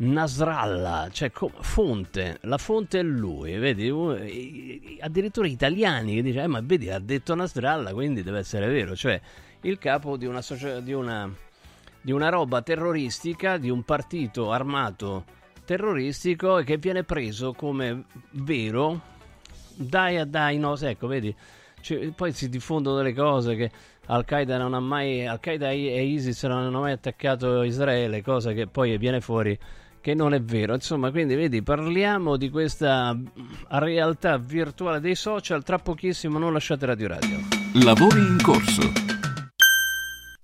Nasrallah, cioè fonte, la fonte è lui, vedi, addirittura italiani che dicono, eh, ma vedi, ha detto Nasrallah, quindi deve essere vero, cioè il capo di una, di una, di una roba terroristica, di un partito armato terroristico e che viene preso come vero dai dai no ecco vedi cioè, poi si diffondono delle cose che Al-Qaeda non ha mai Al-Qaeda e ISIS non hanno mai attaccato Israele cosa che poi viene fuori che non è vero. Insomma quindi vedi parliamo di questa realtà virtuale dei social tra pochissimo non lasciate Radio Radio. Lavori in corso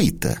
gratuita.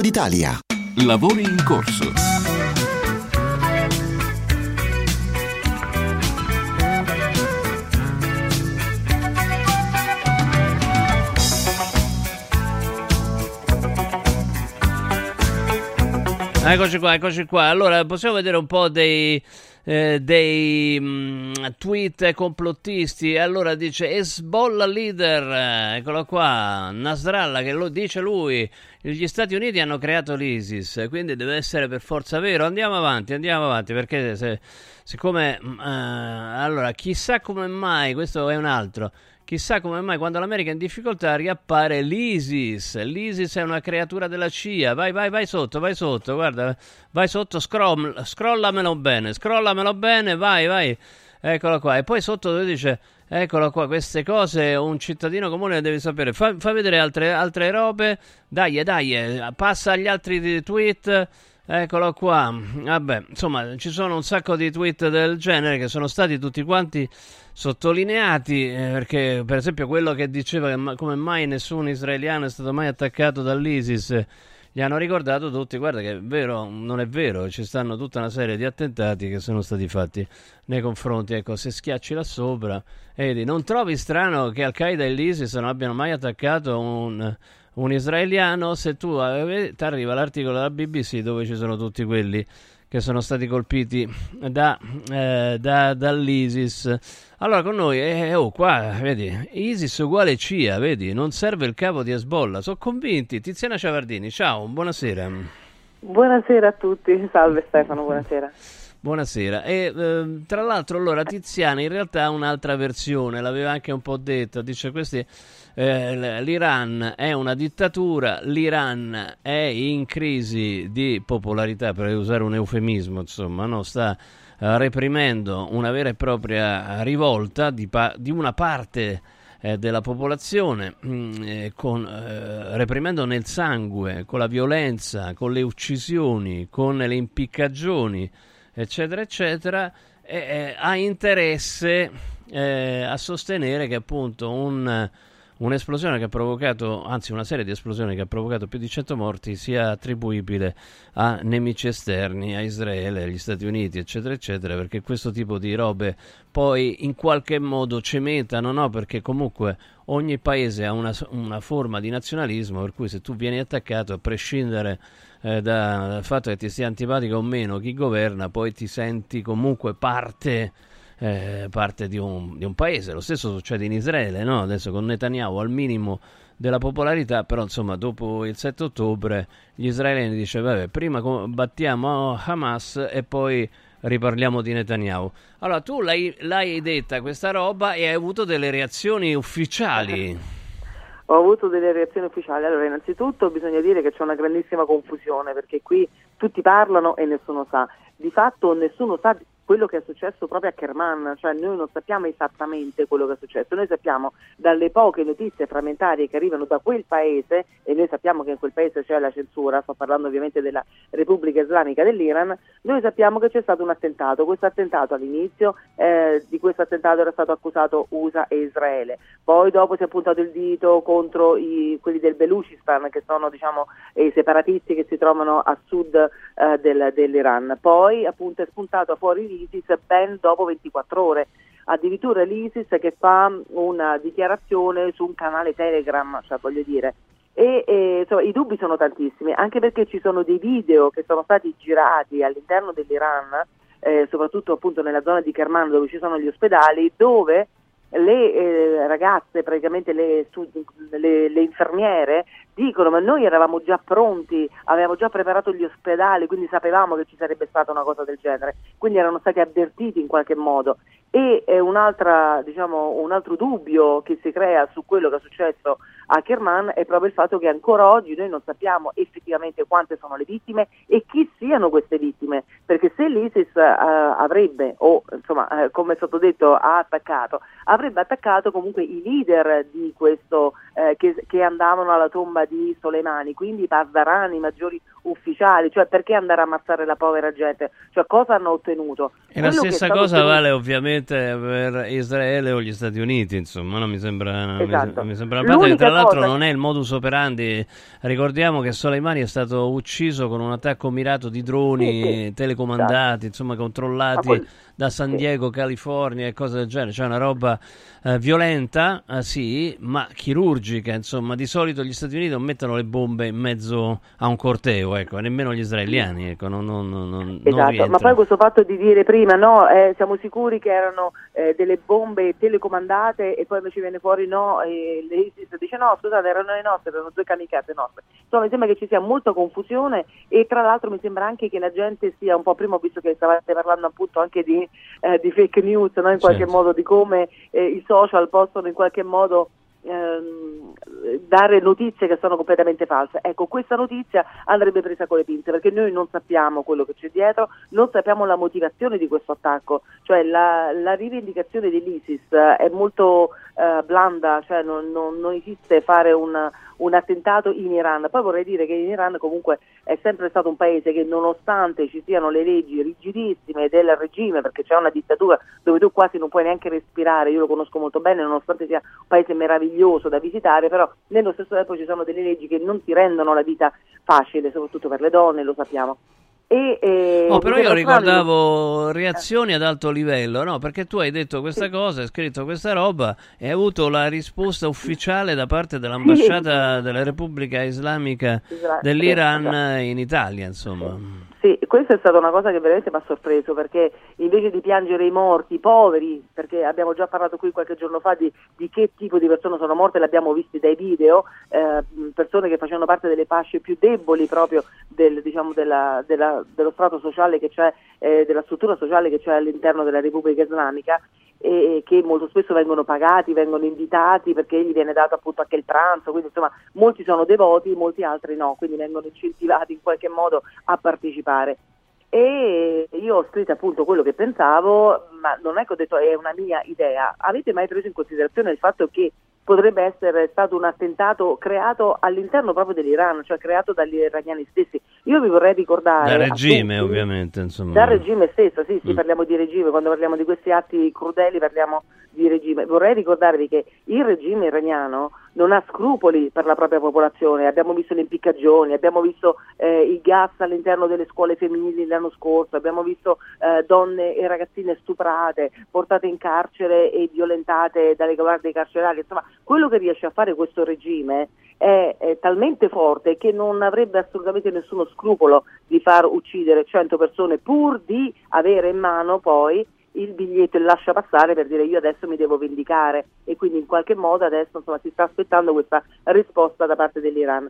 d'Italia. Lavori in corso. Eccoci qua, eccoci qua. Allora, possiamo vedere un po' dei, eh, dei mh, tweet complottisti. Allora dice Hezbollah leader, eccolo qua, Nasrallah che lo dice lui. Gli Stati Uniti hanno creato l'ISIS, quindi deve essere per forza vero. Andiamo avanti, andiamo avanti, perché se, siccome... eh, allora, chissà come mai, questo è un altro. Chissà come mai quando l'America è in difficoltà riappare l'ISIS. L'ISIS è una creatura della CIA. Vai, vai, vai sotto, vai sotto, guarda, vai sotto, scroll, scrollamelo bene, scrollamelo bene, vai, vai. Eccolo qua. E poi sotto dove dice, eccolo qua, queste cose un cittadino comune deve sapere. Fa, fa vedere altre, altre robe. Dai, dai, passa agli altri tweet. Eccolo qua. Vabbè, insomma, ci sono un sacco di tweet del genere che sono stati tutti quanti sottolineati eh, perché per esempio quello che diceva che come mai nessun israeliano è stato mai attaccato dall'ISIS gli hanno ricordato tutti guarda che è vero non è vero ci stanno tutta una serie di attentati che sono stati fatti nei confronti ecco se schiacci là sopra e vedi non trovi strano che Al-Qaeda e l'ISIS non abbiano mai attaccato un un israeliano? Se tu ti arriva l'articolo della BBC dove ci sono tutti quelli che sono stati colpiti da, eh, da, dall'ISIS. Allora con noi, eh, oh qua, vedi, ISIS uguale CIA, vedi, non serve il capo di Hezbollah, sono convinti. Tiziana Ciavardini, ciao, buonasera. Buonasera a tutti, salve Stefano, buonasera. Buonasera. E eh, tra l'altro, allora Tiziana in realtà ha un'altra versione, l'aveva anche un po' detto. Dice: questi, eh, l'Iran è una dittatura, l'Iran è in crisi di popolarità, per usare un eufemismo, insomma, no? sta eh, reprimendo una vera e propria rivolta di, pa- di una parte eh, della popolazione, mh, eh, con, eh, reprimendo nel sangue, con la violenza, con le uccisioni, con le impiccagioni eccetera, eccetera, eh, ha interesse eh, a sostenere che appunto un, un'esplosione che ha provocato, anzi una serie di esplosioni che ha provocato più di 100 morti sia attribuibile a nemici esterni, a Israele, agli Stati Uniti, eccetera, eccetera, perché questo tipo di robe poi in qualche modo cementano, no? Perché comunque ogni paese ha una, una forma di nazionalismo, per cui se tu vieni attaccato, a prescindere eh, da- dal fatto che ti sia antipatico o meno chi governa, poi ti senti comunque parte eh, parte di un, di un paese. Lo stesso succede in Israele, no? adesso con Netanyahu al minimo della popolarità, però insomma dopo il 7 ottobre gli israeliani vabbè prima battiamo Hamas e poi riparliamo di Netanyahu. Allora tu l'hai, l'hai detta questa roba e hai avuto delle reazioni ufficiali. Ho avuto delle reazioni ufficiali. Allora, innanzitutto bisogna dire che c'è una grandissima confusione perché qui tutti parlano e nessuno sa. Di fatto nessuno sa quello che è successo proprio a Kerman, cioè noi non sappiamo esattamente quello che è successo, noi sappiamo dalle poche notizie frammentarie che arrivano da quel paese e noi sappiamo che in quel paese c'è la censura, sto parlando ovviamente della Repubblica Islamica dell'Iran, noi sappiamo che c'è stato un attentato, questo attentato all'inizio eh, di questo attentato era stato accusato USA e Israele, poi dopo si è puntato il dito contro i, quelli del Belucistan che sono diciamo i separatisti che si trovano a sud eh, del- dell'Iran, poi appunto è spuntato fuori l'ISIS ben dopo 24 ore. Addirittura l'ISIS che fa una dichiarazione su un canale Telegram, cioè voglio dire. E, e, insomma, i dubbi sono tantissimi, anche perché ci sono dei video che sono stati girati all'interno dell'Iran, eh, soprattutto appunto nella zona di Kerman dove ci sono gli ospedali, dove le eh, ragazze, praticamente le, le- le infermiere, dicono ma noi eravamo già pronti, avevamo già preparato gli ospedali, quindi sapevamo che ci sarebbe stata una cosa del genere, quindi erano stati avvertiti in qualche modo. E eh, diciamo, un altro dubbio che si crea su quello che è successo a Kerman è proprio il fatto che ancora oggi noi non sappiamo effettivamente quante sono le vittime e chi siano queste vittime, perché se l'ISIS eh, avrebbe, o insomma eh, come è stato detto ha attaccato, avrebbe attaccato comunque i leader questo eh, che, che andavano alla tomba di Soleimani, quindi i Pasdarani, i maggiori ufficiali, cioè perché andare a ammazzare la povera gente, cioè cosa hanno ottenuto. E la Quello è stessa cosa ottenuto- vale ovviamente per Israele o gli Stati Uniti, insomma, no? mi sembra, Esatto. mi sembra parte tra l'altro cosa- non è il modus operandi, ricordiamo che Soleimani è stato ucciso con un attacco mirato di droni Sì, sì. telecomandati, insomma controllati quel- da San Diego, California e cose del genere, cioè una roba eh, violenta, eh, sì, ma chirurgica, insomma, di solito gli Stati Uniti non mettono le bombe in mezzo a un corteo, ecco, nemmeno gli israeliani, ecco, non, non, non, Esatto, ma poi questo fatto di dire prima no, eh, siamo sicuri che erano eh, delle bombe telecomandate e poi invece viene fuori no, e l'ISIS dice no, scusate, erano le nostre, erano due kamikaze nostre. Insomma, mi sembra che ci sia molta confusione e tra l'altro mi sembra anche che la gente sia un po' prima, ho visto che stavate parlando appunto anche di, eh, di fake news, no? in qualche Certo. modo di come eh, i social possono in qualche modo ehm, dare notizie che sono completamente false. Ecco, questa notizia andrebbe presa con le pinze perché noi non sappiamo quello che c'è dietro, non sappiamo la motivazione di questo attacco, cioè la, la rivendicazione dell'ISIS eh, è molto eh, blanda, cioè non, non- non esiste fare un, un attentato in Iran. Poi vorrei dire che in Iran comunque è sempre stato un paese che nonostante ci siano le leggi rigidissime del regime, perché c'è una dittatura dove tu quasi non puoi neanche respirare, io lo conosco molto bene, nonostante sia un paese meraviglioso da visitare, però nello stesso tempo ci sono delle leggi che non ti rendono la vita facile, soprattutto per le donne, lo sappiamo. E, eh, Oh, però io ricordavo reazioni ad alto livello, no? Perché tu hai detto questa cosa, hai scritto questa roba e hai avuto la risposta ufficiale da parte dell'ambasciata della Repubblica Islamica dell'Iran esatto. in Italia, insomma. Sì, questa è stata una cosa che veramente mi ha sorpreso perché invece di piangere i morti, i poveri, perché abbiamo già parlato qui qualche giorno fa di, di che tipo di persone sono morte, l'abbiamo visti dai video, eh, persone che facevano parte delle fasce più deboli proprio del, diciamo, della- della- dello strato sociale che c'è, eh, della struttura sociale che c'è all'interno della Repubblica Islamica e che molto spesso vengono pagati, vengono invitati perché gli viene dato appunto anche il pranzo, quindi insomma molti sono devoti, molti altri no, quindi vengono incentivati in qualche modo a partecipare. E io ho scritto appunto quello che pensavo, ma non è che ho detto è una mia idea. Avete mai preso in considerazione il fatto che potrebbe essere stato un attentato creato all'interno proprio dell'Iran, cioè creato dagli iraniani stessi? Io vi vorrei ricordare... Da a regime, tutti- ovviamente, insomma. Dal regime stesso, sì, sì, Mm. parliamo di regime, quando parliamo di questi atti crudeli parliamo di regime. Vorrei ricordarvi che il regime iraniano non ha scrupoli per la propria popolazione, abbiamo visto le impiccagioni, abbiamo visto eh, il gas all'interno delle scuole femminili l'anno scorso, abbiamo visto eh, donne e ragazzine stuprate, portate in carcere e violentate dalle guardie carcerarie, insomma quello che riesce a fare questo regime è, è talmente forte che non avrebbe assolutamente nessuno scrupolo di far uccidere 100 persone pur di avere in mano poi il biglietto e lascia passare per dire io adesso mi devo vendicare e quindi in qualche modo adesso insomma, si sta aspettando questa risposta da parte dell'Iran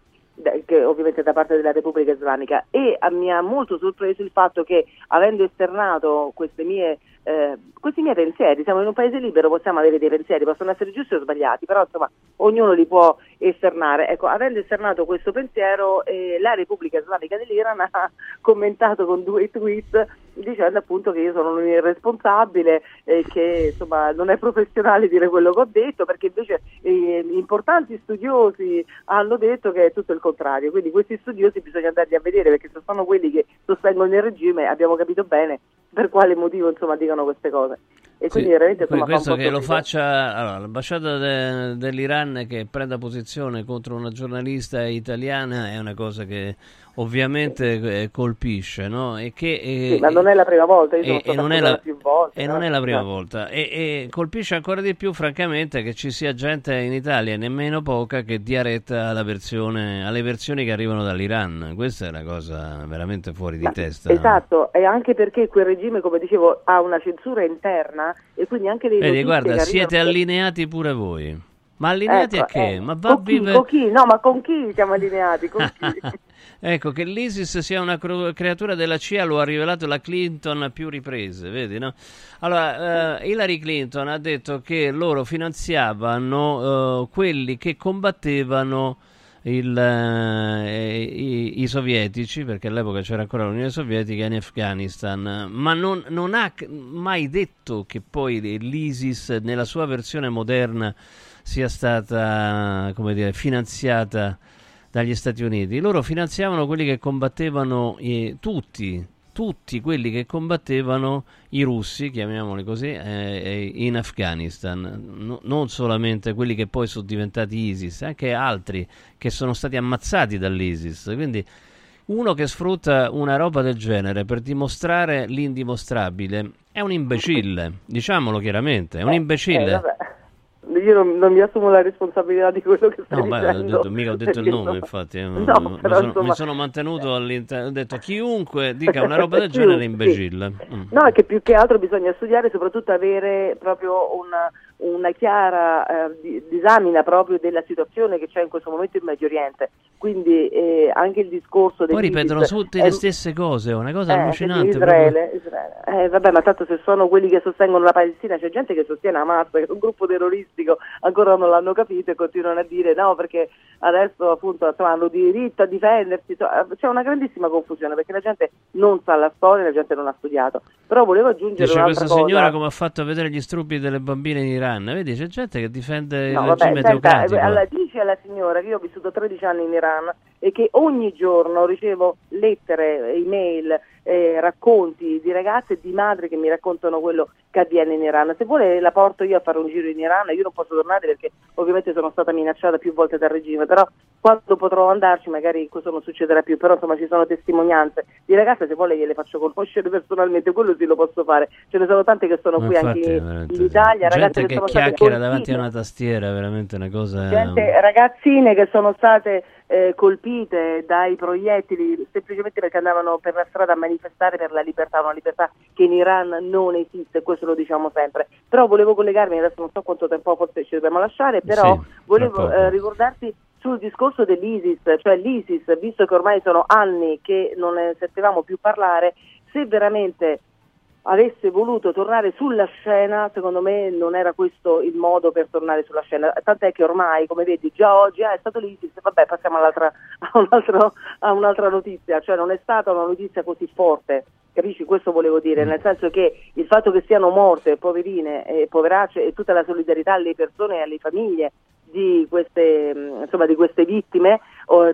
che ovviamente da parte della Repubblica Islamica e ah, mi ha molto sorpreso il fatto che avendo esternato mie, eh, questi miei pensieri, siamo in un paese libero, possiamo avere dei pensieri, possono essere giusti o sbagliati, però insomma ognuno li può esternare. Ecco, avendo esternato questo pensiero, eh, la Repubblica Islamica dell'Iran ha commentato con due tweet dicendo appunto che io sono un irresponsabile e che insomma non è professionale dire quello che ho detto perché invece eh, importanti studiosi hanno detto che è tutto il contrario. Quindi questi studiosi bisogna andarli a vedere perché se sono quelli che sostengono il regime abbiamo capito bene per quale motivo insomma dicono queste cose. E quindi Sì, veramente insomma, questo che lo sorridere. faccia allora, l'ambasciata de- dell'Iran che prenda posizione contro una giornalista italiana è una cosa che ovviamente eh, colpisce no? e che eh, Sì, ma non è la prima volta io e- e non è la- volte e no? non è la prima Eh. volta e, e colpisce ancora di più francamente che ci sia gente in Italia nemmeno poca che dia retta alla versione, alle versioni che arrivano dall'Iran questa è una cosa veramente fuori di testa no? Esatto, e anche perché quel regime, come dicevo, ha una censura interna e quindi anche le Vedi, guarda, siete arrivano- allineati pure voi. Ma allineati Ecco, a che? eh, Ma va con chi, vivere... con chi? No, ma con chi siamo allineati? Con chi? Ecco, che l'ISIS sia una creatura della CIA lo ha rivelato la Clinton a più riprese, vedi, no? Allora, eh, Hillary Clinton ha detto che loro finanziavano eh, quelli che combattevano il, eh, i, i sovietici, perché all'epoca c'era ancora l'Unione Sovietica in Afghanistan, ma non, non ha mai detto che poi l'ISIS nella sua versione moderna sia stata, come dire, finanziata dagli Stati Uniti. Loro finanziavano quelli che combattevano eh, tutti, tutti quelli che combattevano i russi, chiamiamoli così, eh, in Afghanistan, No- non solamente quelli che poi sono diventati ISIS, anche altri che sono stati ammazzati dall'ISIS. Quindi uno che sfrutta una roba del genere per dimostrare l'indimostrabile è un imbecille, diciamolo chiaramente, è un Eh, imbecille. Io non, non mi assumo la responsabilità di quello che stai No, beh, ho detto- mica ho detto il nome, infatti. eh, No, mi, sono, insomma- mi sono mantenuto all'interno. Ho detto chiunque dica una roba del genere è imbecille. Mm. No, è che più che altro bisogna studiare soprattutto avere proprio una, una chiara eh, di- disamina proprio della situazione che c'è in questo momento in Medio Oriente. Quindi eh, anche il discorso Poi ripetono tutte è- le stesse cose, è una cosa eh, allucinante. sì, Israele, Israele. Eh, vabbè, ma tanto se sono quelli che sostengono la Palestina, c'è gente che sostiene Hamas, che è un gruppo terroristico, ancora non l'hanno capito e continuano a dire no, perché adesso appunto insomma, hanno diritto a difendersi. Insomma, C'è una grandissima confusione perché la gente non sa la storia, la gente non ha studiato. Però volevo aggiungere Dice un'altra questa cosa. signora come ha fatto a vedere gli struppi delle bambine in Iran. Vedi, c'è gente che difende No, il vabbè, regime senta, teocratico. eh, alla- dice alla signora che io ho vissuto 13 anni in Iran e che ogni giorno ricevo lettere, email, eh, racconti di ragazze e di madri che mi raccontano quello che avviene in Iran. Se vuole la porto io a fare un giro in Iran, io non posso tornare perché ovviamente sono stata minacciata più volte dal regime, però quando potrò andarci magari questo non succederà più, però insomma ci sono testimonianze di ragazze, se vuole gliele faccio conoscere personalmente, quello sì lo posso fare. Ce ne sono tante che sono Ma qui infatti, anche in sì. Italia, ragazze gente che, che chiacchiera davanti a una tastiera, veramente una cosa. Gente, ragazzine che sono state eh, colpite dai proiettili semplicemente perché andavano per la strada a manifestare per la libertà, una libertà che in Iran non esiste, questo lo diciamo sempre. Però volevo collegarmi, adesso non so quanto tempo forse ci dobbiamo lasciare, però Sì, volevo eh, ricordarti sul discorso dell'ISIS, cioè l'ISIS, visto che ormai sono anni che non ne sentivamo più parlare, se veramente avesse voluto tornare sulla scena, secondo me non era questo il modo per tornare sulla scena. Tant'è che ormai, come vedi, già oggi ah, è stato l'ISIS, vabbè, passiamo all'altra, a, un altro- a un'altra notizia, cioè non è stata una notizia così forte. Capisci? Questo volevo dire, nel senso che il fatto che siano morte poverine e poveracce e tutta la solidarietà alle persone e alle famiglie di queste, insomma, di queste vittime,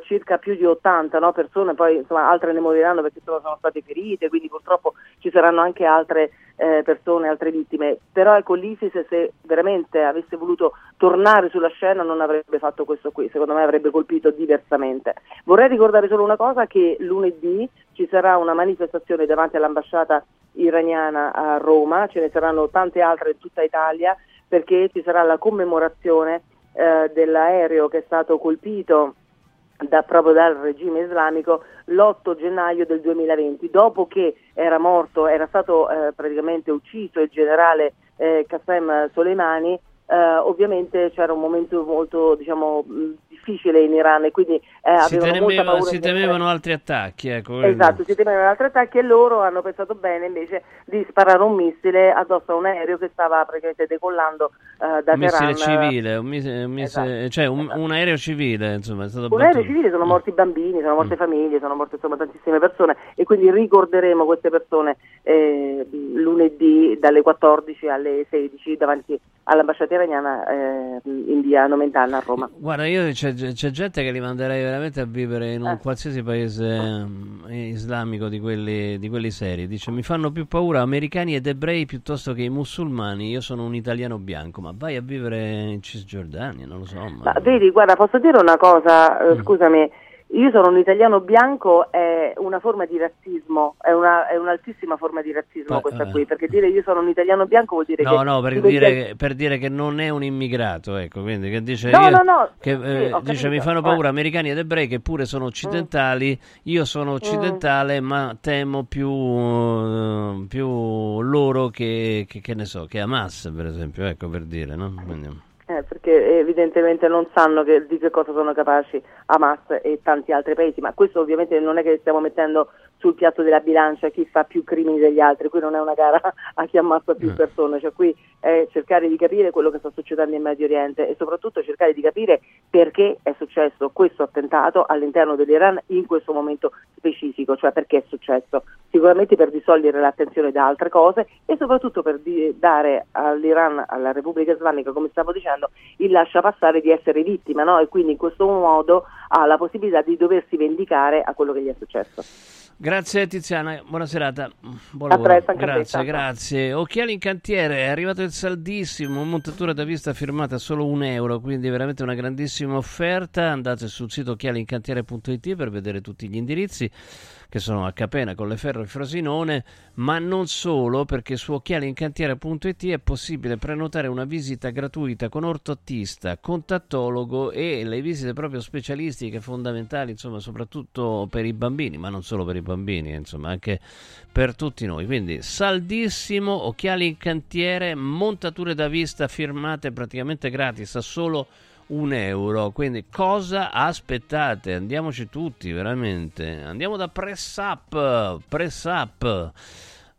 circa più di 80 no, persone, poi insomma, altre ne moriranno perché insomma, sono state ferite, quindi purtroppo ci saranno anche altre eh, persone, altre vittime. Però ecco l'ISIS se veramente avesse voluto tornare sulla scena non avrebbe fatto questo qui, secondo me avrebbe colpito diversamente. Vorrei ricordare solo una cosa che lunedì ci sarà una manifestazione davanti all'ambasciata iraniana a Roma, ce ne saranno tante altre in tutta Italia perché ci sarà la commemorazione eh, dell'aereo che è stato colpito da, proprio dal regime islamico l'8 gennaio del 2020, dopo che era morto, era stato eh, praticamente ucciso il generale eh, Qassem Soleimani, eh, ovviamente c'era un momento molto diciamo, difficile in Iran e quindi eh, Si, temeva- si temevano altri attacchi, ecco. Esatto, si temevano altri attacchi e loro hanno pensato bene invece di sparare un missile addosso a un aereo che stava praticamente decollando eh, da Un missile Teheran. civile, un, missile- un missile- cioè un, un aereo civile, insomma, è stato Un aereo battuto. civile sono morti bambini, sono morte famiglie, sono morte insomma tantissime persone e quindi ricorderemo queste persone eh, lunedì dalle 14 alle 16 davanti all'ambasciata iraniana eh, in via Nomentana a Roma. Guarda, io c'è, c'è gente che li manderei veramente a vivere in un Eh. qualsiasi paese ehm, islamico di quelli, di quelli seri. Dice: Mi fanno più paura americani ed ebrei piuttosto che i musulmani. Io sono un italiano bianco, ma vai a vivere in Cisgiordania, non lo so. Ma... Ma vedi, guarda, posso dire una cosa, eh, scusami, io sono un italiano bianco, è una forma di razzismo, è, una, è un'altissima forma di razzismo Ma- questa eh. qui, perché dire io sono un italiano bianco vuol dire No, che... no, per dire, che, per dire che non è un immigrato, ecco, quindi che dice, No, io- no, no, che, sì, eh, ho dice mi fanno eh. paura americani ed ebrei che pure sono occidentali, io sono occidentale ma temo più, eh, più loro che, che, che ne so, che Hamas per esempio, ecco per dire, no? Quindi- Eh, perché evidentemente non sanno che- di che cosa sono capaci Hamas e tanti altri paesi, ma questo ovviamente non è che stiamo mettendo sul piatto della bilancia chi fa più crimini degli altri, qui non è una gara a chi ammazza più Eh. persone, cioè qui è cercare di capire quello che sta succedendo in Medio Oriente e soprattutto cercare di capire perché è successo questo attentato all'interno dell'Iran in questo momento specifico, cioè perché è successo. Sicuramente per distogliere l'attenzione da altre cose e soprattutto per dare all'Iran, alla Repubblica Islamica, come stavo dicendo, il lascia passare di essere vittima, no? E quindi in questo modo ha la possibilità di doversi vendicare a quello che gli è successo. Grazie Tiziana, buona serata. Buon lavoro. presto, grazie, grazie. Occhiali in cantiere, è arrivato il saldissimo, montatura da vista firmata a solo un euro, quindi veramente una grandissima offerta. Andate sul sito occhialiincantiere.it per vedere tutti gli indirizzi che sono a Capena, Colleferro e Frosinone, ma non solo, perché su occhialiincantiere.it è possibile prenotare una visita gratuita con ortottista, contattologo e le visite proprio specialistiche fondamentali, insomma, soprattutto per i bambini, ma non solo per i bambini, insomma, anche per tutti noi. Quindi saldissimo, occhiali in cantiere, montature da vista firmate praticamente gratis a solo un euro. Quindi cosa aspettate? Andiamoci tutti, veramente. Andiamo da Press Up, Press Up.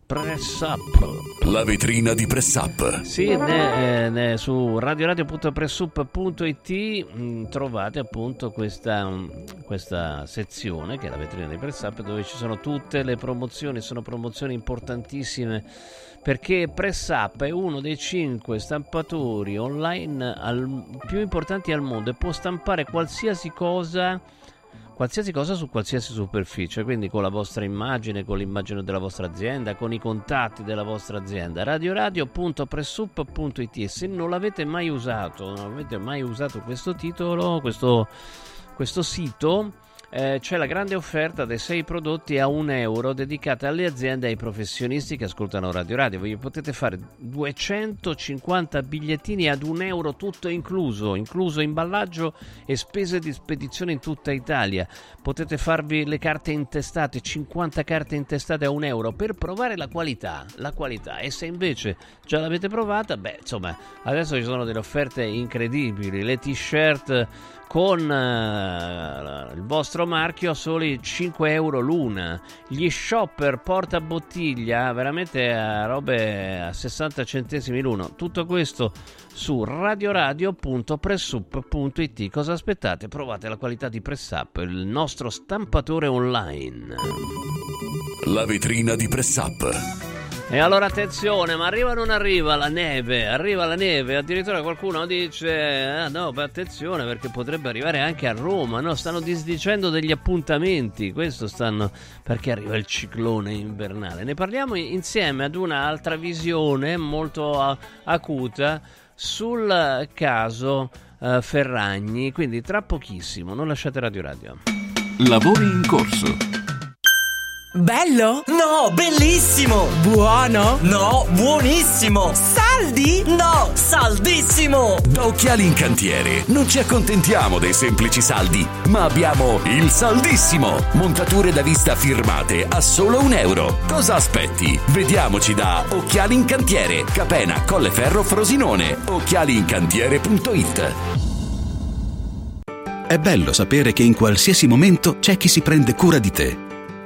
Press Up. La vetrina di Press Up. Sì, ne- eh, ne- su radioradio.pressup.it mm, trovate appunto questa, mh, questa sezione che è la vetrina di Press Up dove ci sono tutte le promozioni, sono promozioni importantissime perché Press Up è uno dei cinque stampatori online al- più importanti al mondo e può stampare qualsiasi cosa qualsiasi cosa su qualsiasi superficie, quindi con la vostra immagine, con l'immagine della vostra azienda, con i contatti della vostra azienda. radioradio.pressup.it se non l'avete mai usato, non avete mai usato questo titolo, questo, questo sito, eh, c'è la grande offerta dei 6 prodotti a 1 euro dedicata alle aziende e ai professionisti che ascoltano Radio Radio. Vi potete fare 250 bigliettini ad 1 euro tutto incluso, incluso imballaggio e spese di spedizione in tutta Italia. Potete farvi le carte intestate, 50 carte intestate a 1 euro per provare la qualità, la qualità. E se invece già l'avete provata, beh, insomma, adesso ci sono delle offerte incredibili, le t-shirt con eh, il vostro marchio a soli 5 euro l'una. Gli shopper porta bottiglia, veramente a robe a 60 centesimi l'uno. Tutto questo su radioradio.pressup.it. Cosa aspettate? Provate la qualità di Press Up, il nostro stampatore online. La vetrina di Press Up. E allora attenzione, ma arriva o non arriva la neve? Arriva la neve, addirittura qualcuno dice, ah no, beh, attenzione perché potrebbe arrivare anche a Roma, no? Stanno disdicendo degli appuntamenti, questo stanno perché arriva il ciclone invernale. Ne parliamo insieme ad un'altra visione molto acuta sul caso eh, Ferragni, quindi tra pochissimo, non lasciate Radio Radio. Lavori in corso. Bello? No, bellissimo! Buono? No, buonissimo! Saldi? No, saldissimo! Da Occhiali in Cantiere non ci accontentiamo dei semplici saldi, ma abbiamo il saldissimo! Montature da vista firmate a solo un euro. Cosa aspetti? Vediamoci da Occhiali in Cantiere, Capena, Colleferro, Frosinone. Occhialiincantiere.it È bello sapere che in qualsiasi momento c'è chi si prende cura di te.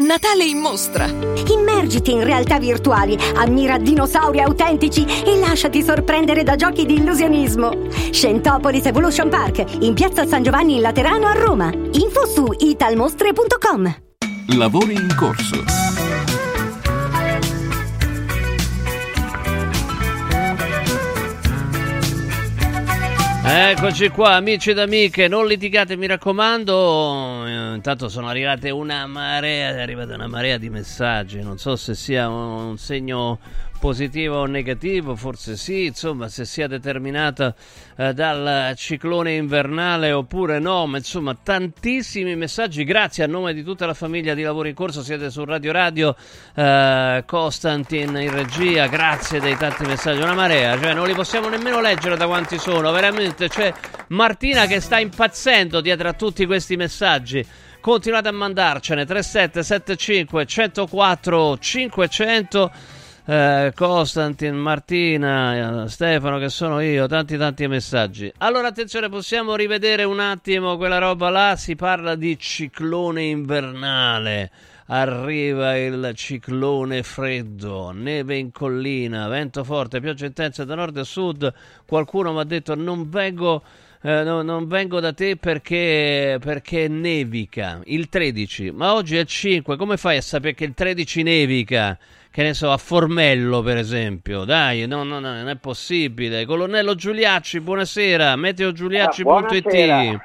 Natale in mostra! Immergiti in realtà virtuali, ammira dinosauri autentici e lasciati sorprendere da giochi di illusionismo. Scentopolis Evolution Park, in piazza San Giovanni in Laterano a Roma. Info su italmostre.com. Lavori in corso. Eccoci qua, amici ed amiche, non litigate, mi raccomando. Eh, Intanto sono arrivate una marea, è arrivata una marea di messaggi. Non so se sia un segno positivo o negativo, forse sì, insomma, se sia determinata eh, dal ciclone invernale oppure no, ma insomma, tantissimi messaggi. Grazie a nome di tutta la famiglia di Lavoro in Corso, siete su Radio Radio, eh, Costantin in regia, grazie dei tanti messaggi, una marea, cioè non li possiamo nemmeno leggere da quanti sono, veramente, c'è Martina che sta impazzendo dietro a tutti questi messaggi. Continuate a mandarcene. 3775 104 500 eh, Costantin, Martina, Stefano che sono io, tanti tanti messaggi. Allora attenzione, possiamo rivedere un attimo quella roba là, si parla di ciclone invernale. Arriva il ciclone freddo, neve in collina, vento forte, pioggia intensa da nord e sud. Qualcuno mi ha detto non vengo eh, no, non vengo da te perché, perché nevica il 13, ma oggi è il 5. Come fai a sapere che il 13 nevica? Che ne so, a Formello per esempio. Dai, no, no, no, non è possibile. Colonnello Giuliacci, buonasera. Meteogiuliacci.it. Eh,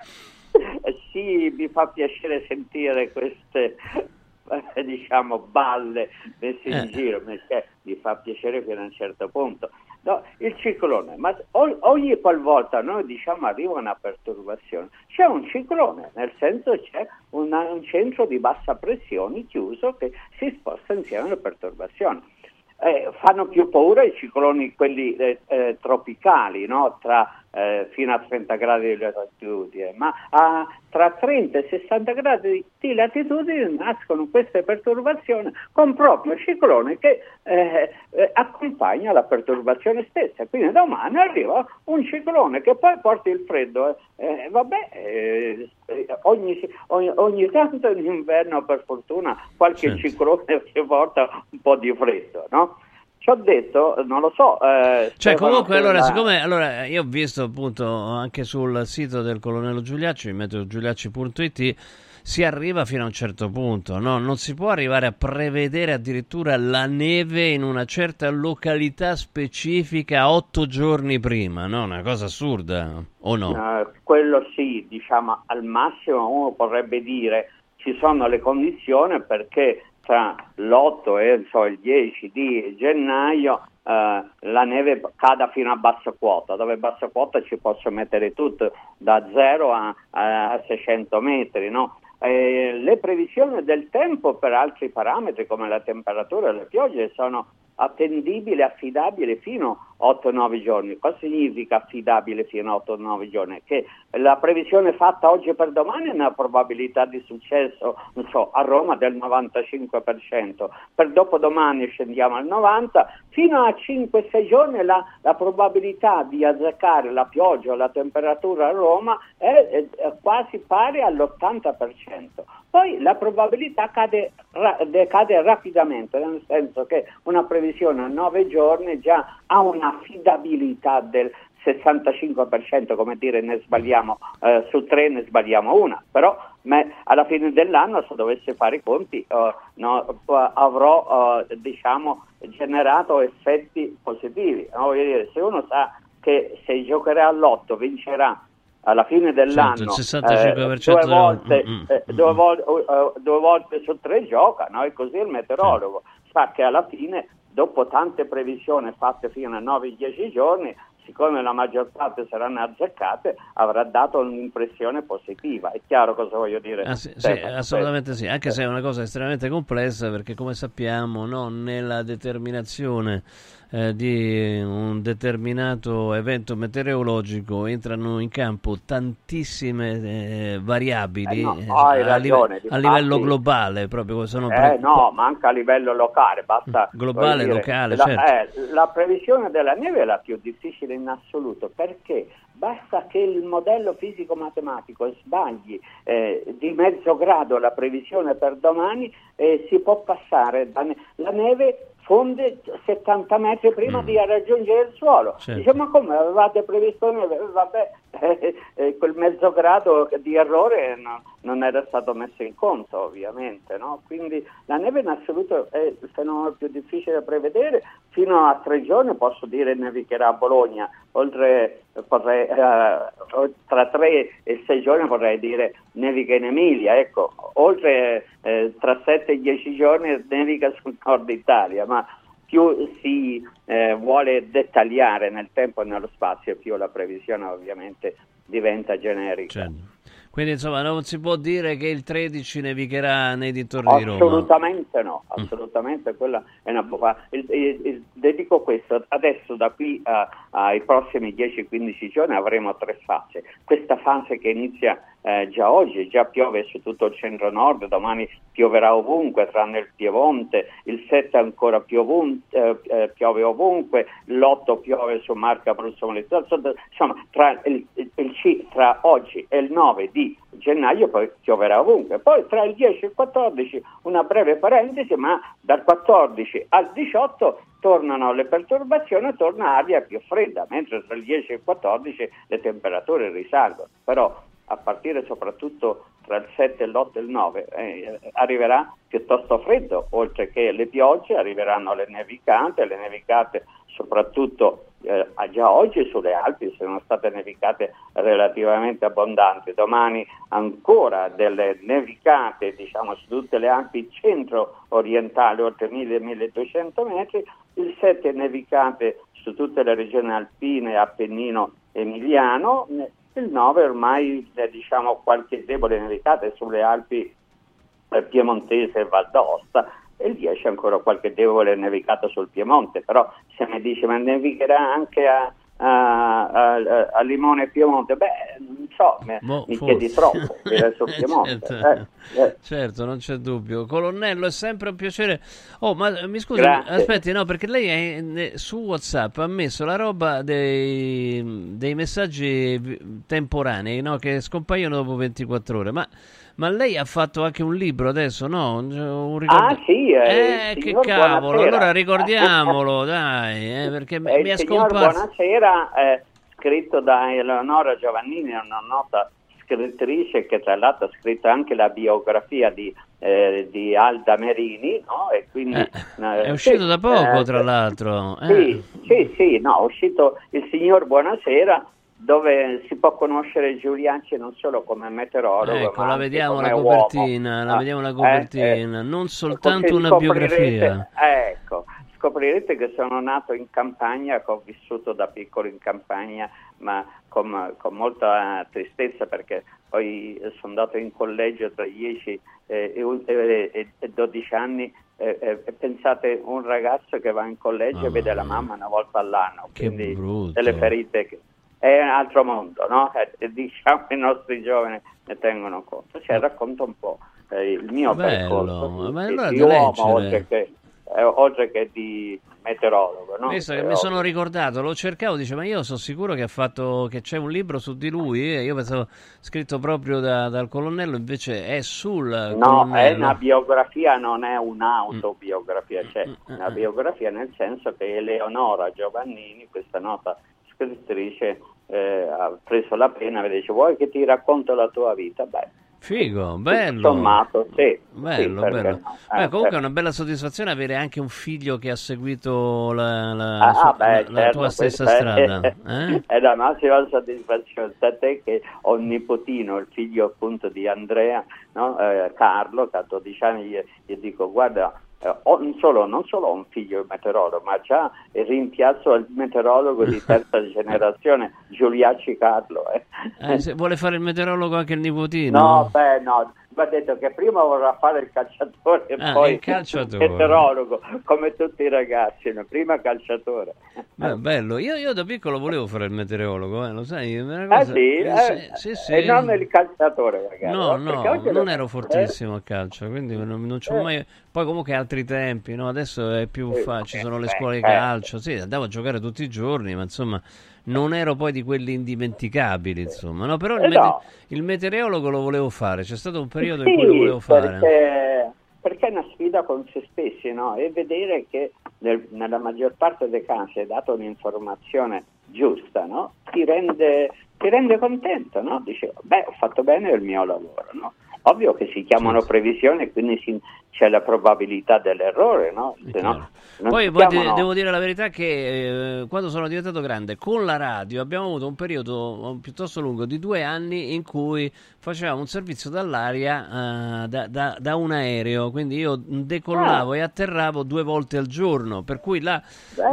Sì, mi fa piacere sentire queste eh, diciamo balle messe in Eh. giro, perché mi fa piacere fino a un certo punto. No, il ciclone, ma ogni qualvolta noi diciamo arriva una perturbazione, c'è un ciclone, nel senso c'è una- un centro di bassa pressione chiuso che si sposta insieme alle perturbazioni. Eh, fanno più paura i cicloni, quelli eh, eh, tropicali, no? Tra, eh, fino a 30 gradi di latitudine, ma a- tra 30 e 60 gradi di latitudine nascono queste perturbazioni con proprio ciclone che eh, eh, accompagna la perturbazione stessa. Quindi domani arriva un ciclone che poi porta il freddo. eh, eh, vabbè, ogni, ogni, ogni tanto in inverno per fortuna qualche Certo. ciclone che porta un po' di freddo, no? Ci ho detto, non lo so. eh, Cioè, comunque, allora, sulla- siccome allora, io ho visto appunto anche sul sito del colonnello Giuliacci, meteogiuliacci.it, si arriva fino a un certo punto, no? Non si può arrivare a prevedere addirittura la neve in una certa località specifica otto giorni prima, no? Una cosa assurda, o no? Eh, quello sì, diciamo al massimo uno potrebbe dire ci sono le condizioni perché tra l'8 e so, il 10 di gennaio eh, la neve cada fino a bassa quota, dove bassa quota ci posso mettere tutto da 0 a, a 600 metri, no? Eh, le previsioni del tempo per altri parametri come la temperatura e le piogge sono attendibili, affidabili fino a 8-9 giorni. Cosa significa affidabile fino a 8-9 giorni? Che la previsione fatta oggi per domani è una probabilità di successo, so, a Roma del 95%, per dopodomani scendiamo al 90%, fino a 5-6 giorni la, la probabilità di azzeccare la pioggia o la temperatura a Roma è, è- quasi pari all'80%. Poi la probabilità cade, ra- decade rapidamente, nel senso che una previsione a 9 giorni già ha un'affidabilità del 65%, come dire ne sbagliamo eh, su tre ne sbagliamo una, però alla fine dell'anno se dovessi fare i conti eh, no, eh, avrò eh, diciamo generato effetti positivi. No? Dire, se uno sa che se giocherà all'otto vincerà alla fine dell'anno Certo, il 65% eh, due, volte, Mm, mm, eh, due, eh, due volte su tre gioca, no? E così il meteorologo sa che alla fine, dopo tante previsioni fatte fino a 9-10 giorni, siccome la maggior parte saranno azzeccate, avrà dato un'impressione positiva. È chiaro cosa voglio dire? Ah, sì, sì, assolutamente sì, anche se è una cosa estremamente complessa perché come sappiamo no, nella determinazione eh, di un determinato evento meteorologico entrano in campo tantissime eh, variabili Eh no, eh, hai a, live- ragione, a livello globale, proprio sono Eh pre- no, ma anche a livello locale, basta Globale, voglio dire, locale, la, certo. eh, la previsione della neve è la più difficile in assoluto perché basta che il modello fisico-matematico sbagli eh, di mezzo grado la previsione per domani e si può passare. Da ne- la neve fonde 70 metri prima Mm. di raggiungere il suolo. Certo. Dice, ma come avevate previsto Vabbè, eh, eh, quel mezzo grado di errore no- non era stato messo in conto, ovviamente. no? Quindi la neve in assoluto è il fenomeno più difficile da prevedere. Fino a tre giorni posso dire nevicherà a Bologna, oltre vorrei, eh, tra tre e sei giorni vorrei dire nevica in Emilia, ecco, oltre eh, tra sette e dieci giorni nevica sul nord Italia, ma più si eh, vuole dettagliare nel tempo e nello spazio, più la previsione ovviamente diventa generica. Certo. Quindi insomma non si può dire che il 13 nevicherà nei dintorni di Roma. Assolutamente no, assolutamente quella è una bufala. Dedico questo, adesso da qui a- ai prossimi 10-15 giorni avremo tre fasi. Questa fase che inizia eh, già oggi, già piove su tutto il centro-nord, domani pioverà ovunque, tranne il Piemonte, il 7 ancora piovun- eh, eh, piove ovunque, l'8 piove su Marca, Abruzzo, insomma tra, il, il- tra oggi e il 9 di gennaio poi pioverà ovunque, poi tra il 10 e il 14 una breve parentesi, ma dal 14 al 18 tornano le perturbazioni, torna aria più fredda, mentre tra il 10 e il 14 le temperature risalgono, però a partire soprattutto tra il 7, l'8 e il 9 eh, arriverà piuttosto freddo, oltre che le piogge arriveranno le nevicate, le nevicate soprattutto eh, già oggi sulle Alpi sono state nevicate relativamente abbondanti, domani ancora delle nevicate diciamo, su tutte le Alpi centro-orientali oltre 1000-1200 metri, il 7 nevicate su tutte le regioni alpine, Appennino Emiliano, il 9 ormai eh, diciamo qualche debole nevicata è sulle Alpi eh, piemontese e Val d'Aosta e il 10 ancora qualche debole nevicata sul Piemonte, però se mi dice ma nevicherà anche a, a, a- a Limone e Piemonte, beh non so, mi, Boh, mi forse. chiedi troppo Piemonte. certo. eh, eh. Certo, non c'è dubbio. Colonnello, è sempre un piacere. Oh, ma mi scusi, Grazie. aspetti, no, perché lei è- eh, su WhatsApp ha messo la roba dei, dei messaggi temporanei, no, che scompaiono dopo 24 ore. Ma, ma lei ha fatto anche un libro adesso, no? Un, ricordo- Ah sì, eh, Eh, che cavolo, Buonasera. allora ricordiamolo, dai, eh, perché mi, Eh, mi è il signor scomparso. Buonasera, scritto da Eleonora Giovannini, una nota scrittrice che tra l'altro ha scritto anche la biografia di, eh, di Alda Merini, no? E quindi, Eh, eh, È uscito sì, da poco, eh, tra l'altro. eh. Sì, sì, sì, no, è uscito il signor Buonasera dove si può conoscere Giulianci non solo come meteorologo, Ecco, ma la anche vediamo come la copertina, la Ah, vediamo la eh, copertina, eh, non soltanto una biografia. Ecco, scoprirete che sono nato in campagna, che ho vissuto da piccolo in campagna, ma con, con molta tristezza perché poi sono andato in collegio tra 10 e, e- e- e 12 anni e, e- pensate un ragazzo che va in collegio e vede la mamma una volta all'anno, quindi brutto. delle ferite che è un altro mondo, no? Eh, diciamo i nostri giovani ne tengono conto. Cioè, racconto un po' eh, il mio Bello, percorso ma di, allora di da uomo oltre che, eh, oltre che di meteorologo. No? Visto che Eh, mi sono ricordato, lo cercavo, dice, ma io sono sicuro che ha fatto che c'è un libro su di lui, e io pensavo scritto proprio da- dal colonnello, invece è sul No, è colonnello. una biografia, non è un'autobiografia, c'è Mm, una biografia nel senso che Eleonora Giovannini, questa nota scrittrice, eh, ha preso la pena e dice vuoi che ti racconto la tua vita? Beh, Figo, bello. sommato, sì. Bello, sì, bello. no? Beh, Eh, comunque è certo. una bella soddisfazione avere anche un figlio che ha seguito la, la- Ah, sua- ah, beh, la- la certo, tua stessa questa strada. È, eh? è la massima soddisfazione, tant'è che ho un nipotino, il figlio appunto di Andrea, no? Eh, Carlo, che ha 12 anni, gli, gli dico guarda, eh, ho non solo, non solo ho un figlio meteorologo, ma già il rimpiazzo al meteorologo di terza generazione, Giuliacci Carlo. eh. Eh, se vuole fare il meteorologo anche il nipotino? No, beh, no, mi ha detto che prima vorrà fare il calciatore e Ah, poi il calciatore. il meteorologo, come tutti i ragazzi, no? prima calciatore. Beh, bello, io, io da piccolo volevo fare il meteorologo, eh, lo sai? Ah cosa- sì? eh, Eh, sì, sì. E non il calciatore, magari. No, no, non lo- ero fortissimo a calcio, quindi non, non c'ho Eh. mai... Poi comunque altri tempi, no? Adesso è più Eh, facile, ci sono le beh, scuole di certo. calcio, sì, andavo a giocare tutti i giorni, ma insomma non ero poi di quelli indimenticabili, insomma. No, però il, Eh, mete- no. il meteorologo lo volevo fare, c'è stato un periodo Sì, in cui lo volevo fare. Perché, perché è una sfida con se stessi, no? E vedere che nel- nella maggior parte dei casi è data un'informazione giusta, no? Ti rende, ti rende contento, no? Dici, beh, ho fatto bene il mio lavoro, no? Ovvio che si chiamano previsioni e quindi si- c'è la probabilità dell'errore, no? No Poi chiamano- de- devo dire la verità che eh, quando sono diventato grande con la radio abbiamo avuto un periodo piuttosto lungo di due anni in cui facevamo un servizio dall'aria eh, da, da- da un aereo, quindi io decollavo e atterravo due volte al giorno, per cui là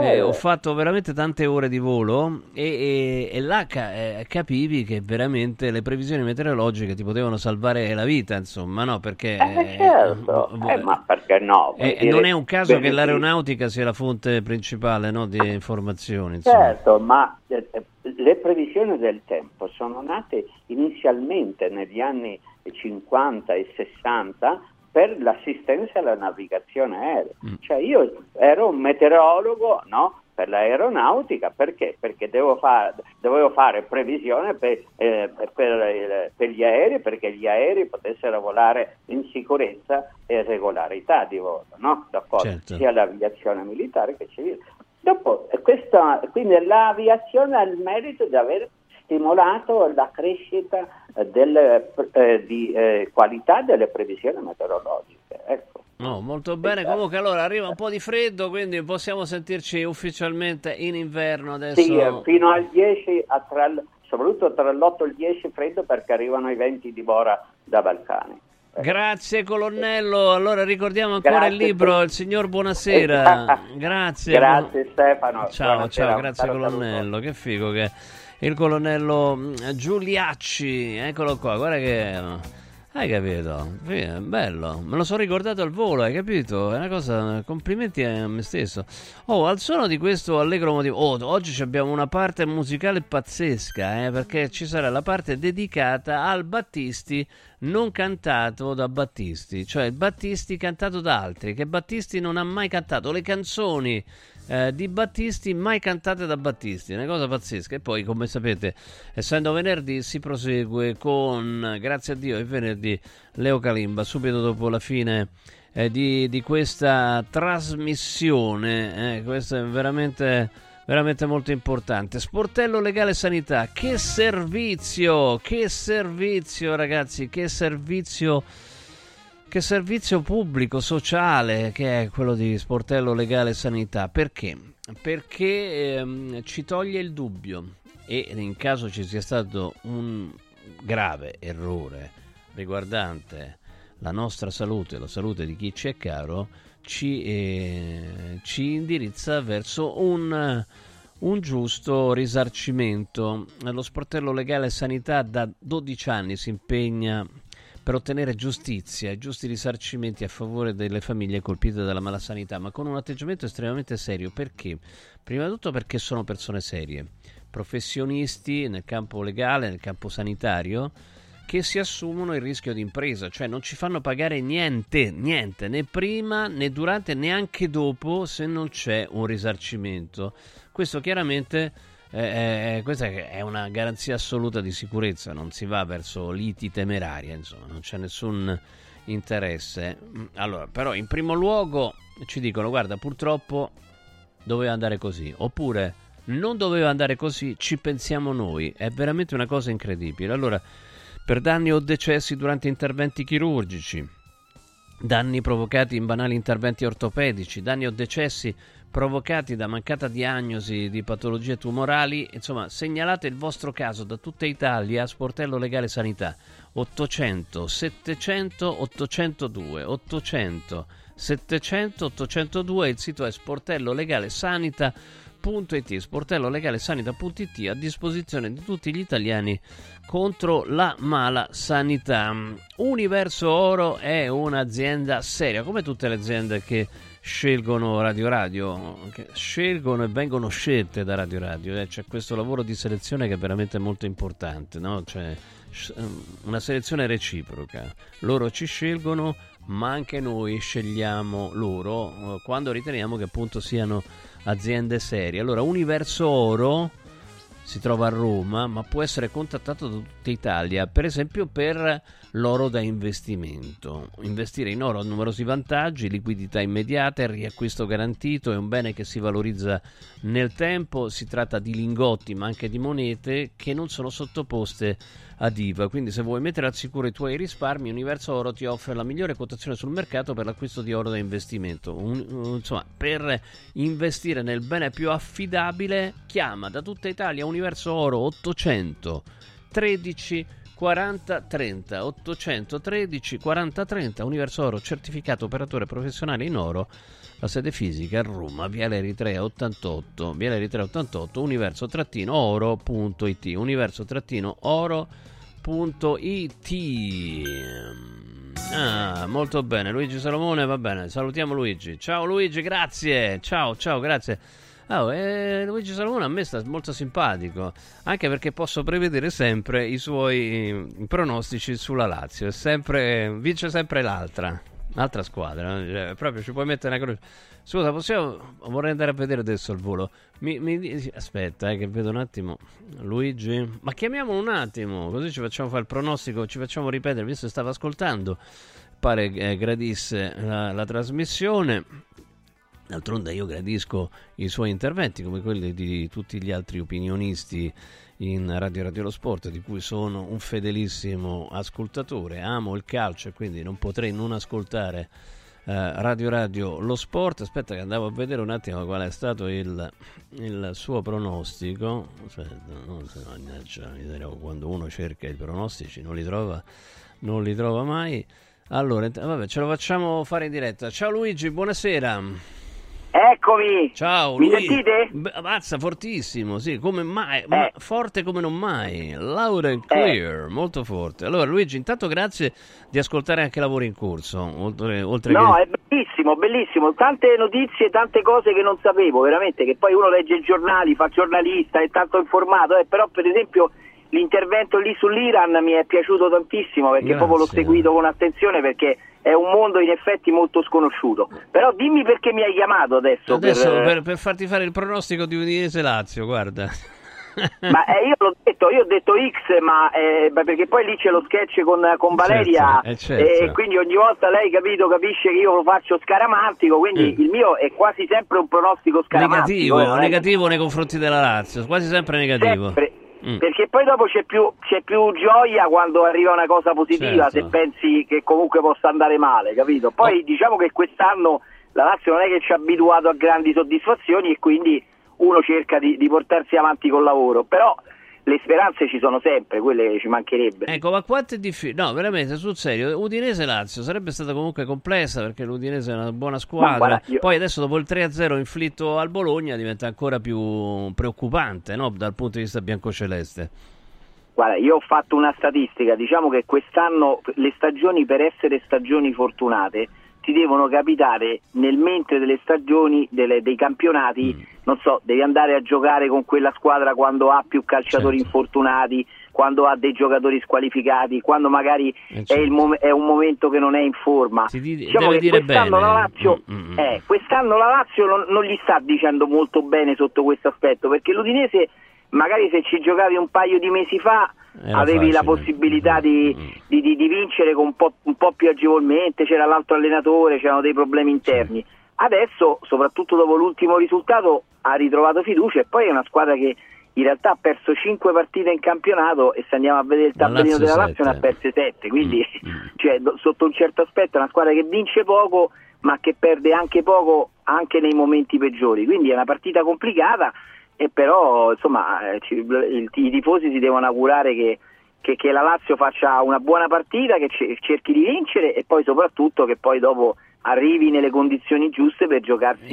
eh, ho fatto veramente tante ore di volo e, e- e là ca- eh, capivi che veramente le previsioni meteorologiche ti potevano salvare la vita, insomma, no? Perché... Eh, certo, eh, Eh, ma perché no? e- Vuol e non è un caso che l'aeronautica sia la fonte principale no, di informazioni. Insomma. Certo, ma eh, eh, le previsioni del tempo sono nate inizialmente negli anni 50 e 60 per l'assistenza alla navigazione aerea. Mm. Cioè io ero un meteorologo no, per l'aeronautica perché? Perché devo fare, dovevo fare previsione per, eh, per, per gli aerei perché gli aerei potessero volare in sicurezza e regolarità di volo, no? D'accordo? Certo. sia l'aviazione militare che civile. Dopo, questa, quindi l'aviazione ha il merito di aver stimolato la crescita eh, delle, eh, di eh, qualità delle previsioni meteorologiche. Ecco. No, molto bene. Comunque allora arriva un po' di freddo, quindi possiamo sentirci ufficialmente in inverno adesso. Sì, eh, fino al 10, a tra soprattutto tra l'8 e il 10 freddo perché arrivano i venti di Bora da Balcani. Grazie colonnello. Allora ricordiamo ancora Grazie. il libro Il signor Buonasera. Grazie. Grazie Stefano. Ciao, Buonasera, ciao, grazie caro colonnello. Che figo che il colonnello mm, Giuliacci. Eccolo qua, guarda che hai capito? Bello. Me lo sono ricordato al volo, hai capito? È una cosa complimenti a me stesso. Oh, al suono di questo allegro motivo. Oh, oggi abbiamo una parte musicale pazzesca, eh, perché ci sarà la parte dedicata al Battisti non cantato da Battisti, cioè Battisti cantato da altri, che Battisti non ha mai cantato le canzoni eh, di Battisti mai cantate da Battisti, una cosa pazzesca. E poi, come sapete, essendo venerdì, si prosegue con, grazie a Dio, è venerdì, Leo Calimba, subito dopo la fine eh, di, di questa trasmissione. Eh, questo è veramente veramente molto importante. Sportello Legale Sanità, che servizio, che servizio ragazzi, che servizio, che servizio pubblico, sociale che è quello di Sportello Legale Sanità. Perché? Perché ehm, ci toglie il dubbio e in caso ci sia stato un grave errore riguardante la nostra salute, la salute di chi ci è caro, ci, eh, ci indirizza verso un, un giusto risarcimento. Lo sportello legale sanità da 12 anni si impegna per ottenere giustizia e giusti risarcimenti a favore delle famiglie colpite dalla malasanità, ma con un atteggiamento estremamente serio. Perché? Prima di tutto perché sono persone serie, professionisti nel campo legale, nel campo sanitario, che si assumono il rischio di impresa, cioè non ci fanno pagare niente, niente, né prima né durante neanche dopo se non c'è un risarcimento. Questo chiaramente eh, eh, questa è una garanzia assoluta di sicurezza, non si va verso liti temerarie, insomma, non c'è nessun interesse. Allora, però in primo luogo ci dicono guarda, purtroppo doveva andare così, oppure non doveva andare così, ci pensiamo noi, è veramente una cosa incredibile. Allora, per danni o decessi durante interventi chirurgici, danni provocati in banali interventi ortopedici, danni o decessi provocati da mancata diagnosi di patologie tumorali, insomma, segnalate il vostro caso da tutta Italia a Sportello Legale Sanità 800 700 802 800 700 802 il sito è sportellolegalesanita.it sportellolegalesanita.it a disposizione di tutti gli italiani contro la mala sanità. Universo Oro è un'azienda seria, come tutte le aziende che scelgono Radio Radio, scelgono e vengono scelte da Radio Radio. eh. C'è questo lavoro di selezione che è veramente molto importante, no? C'è s- una selezione reciproca. Loro ci scelgono, ma anche noi scegliamo loro eh, quando riteniamo che appunto siano aziende serie. Allora, Universo Oro si trova a Roma, ma può essere contattato da tutta Italia, per esempio per l'oro da investimento. Investire in oro ha numerosi vantaggi, liquidità immediata, riacquisto garantito, è un bene che si valorizza nel tempo, si tratta di lingotti ma anche di monete che non sono sottoposte ad quindi se vuoi mettere al sicuro i tuoi risparmi, Universo Oro ti offre la migliore quotazione sul mercato per l'acquisto di oro da investimento. Un, insomma, per investire nel bene più affidabile, chiama da tutta Italia Universo Oro 800 13 40 30 813 40 30 Universo Oro certificato operatore professionale in oro. La sede fisica a Roma Viale Eritrea 88 Viale Eritrea 88 universo-oro.it universo-oro.it Ah, molto bene, Luigi Salomone, va bene, salutiamo Luigi. Ciao Luigi, grazie. Ciao, ciao, grazie. Oh, eh, Luigi Salomone a me sta molto simpatico, anche perché posso prevedere sempre i suoi eh, pronostici sulla Lazio, sempre, vince sempre l'altra, l'altra squadra, cioè, proprio ci puoi mettere una croce. Scusa, possiamo, vorrei andare a vedere adesso al volo. Mi, mi, aspetta, eh, che vedo un attimo. Luigi, ma chiamiamolo un attimo, così ci facciamo fare il pronostico, ci facciamo ripetere, visto che stava ascoltando, pare eh, gradisse la, la trasmissione. D'altronde io gradisco i suoi interventi come quelli di tutti gli altri opinionisti in Radio Radio Lo Sport, di cui sono un fedelissimo ascoltatore. Amo il calcio e quindi non potrei non ascoltare Radio Radio Lo Sport. Aspetta che andavo a vedere un attimo qual è stato il, il suo pronostico. Aspetta, no, mannaggia, quando uno cerca i pronostici non li trova, non li trova mai. Allora, vabbè, ce lo facciamo fare in diretta. Ciao Luigi, buonasera. Eccomi! Ciao, Mi lui... sentite? Beh, Ammazza, fortissimo, sì, come mai, ma forte come non mai, loud and clear, molto forte. Allora Luigi, intanto grazie di ascoltare anche lavori in corso, oltre, oltre No, che... è bellissimo, bellissimo, tante notizie, tante cose che non sapevo, veramente, che poi uno legge i giornali, fa giornalista, è tanto informato, eh, però per esempio l'intervento lì sull'Iran mi è piaciuto tantissimo perché Grazie. proprio l'ho seguito con attenzione perché è un mondo in effetti molto sconosciuto. Però dimmi perché mi hai chiamato adesso. Adesso per- per, per farti fare il pronostico di Udinese Lazio, guarda. Ma eh, io l'ho detto, io ho detto X, ma eh, perché poi lì c'è lo sketch con, con Valeria Certo, eh, certo. e quindi ogni volta lei capito capisce che io lo faccio scaramantico, quindi il mio è quasi sempre un pronostico scaramantico. negativo, eh, negativo nei confronti della Lazio, quasi sempre negativo. Sempre. Mm. Perché poi dopo c'è più, c'è più gioia quando arriva una cosa positiva, Certo. se pensi che comunque possa andare male, capito? Poi diciamo che quest'anno la Lazio non è che ci ha abituato a grandi soddisfazioni e quindi uno cerca di, di portarsi avanti col lavoro, però le speranze ci sono sempre, quelle ci mancherebbe. Ecco, ma quanto è difficile? No, veramente, sul serio, Udinese-Lazio sarebbe stata comunque complessa perché l'Udinese è una buona squadra. guarda, io- Poi adesso dopo il 3-0 inflitto al Bologna diventa ancora più preoccupante, no? Dal punto di vista biancoceleste. Guarda, io ho fatto una statistica, diciamo che quest'anno le stagioni per essere stagioni fortunate ti devono capitare nel mentre delle stagioni, delle- dei campionati, Mm. non so, devi andare a giocare con quella squadra quando ha più calciatori Certo. infortunati, quando ha dei giocatori squalificati, quando magari Eh, è, il mom- è un momento che non è in forma. di- Diciamo quest'anno la Lazio, Mm, mm, mm. eh, quest'anno la Lazio non, non gli sta dicendo molto bene sotto questo aspetto, perché l'Udinese magari se ci giocavi un paio di mesi fa Avevi la facile. possibilità di, di- di- di vincere con un po', un po' più agevolmente, c'era l'altro allenatore, c'erano dei problemi interni. Adesso, soprattutto dopo l'ultimo risultato, ha ritrovato fiducia e poi è una squadra che in realtà ha perso 5 partite in campionato e se andiamo a vedere il La tabellino della Lazio ne ha perse 7, quindi cioè, do- sotto un certo aspetto è una squadra che vince poco ma che perde anche poco anche nei momenti peggiori, quindi è una partita complicata e però insomma eh, il- i tifosi si devono augurare che, che- che la Lazio faccia una buona partita, che ce- cerchi di vincere e poi soprattutto che poi dopo arrivi nelle condizioni giuste per giocarsi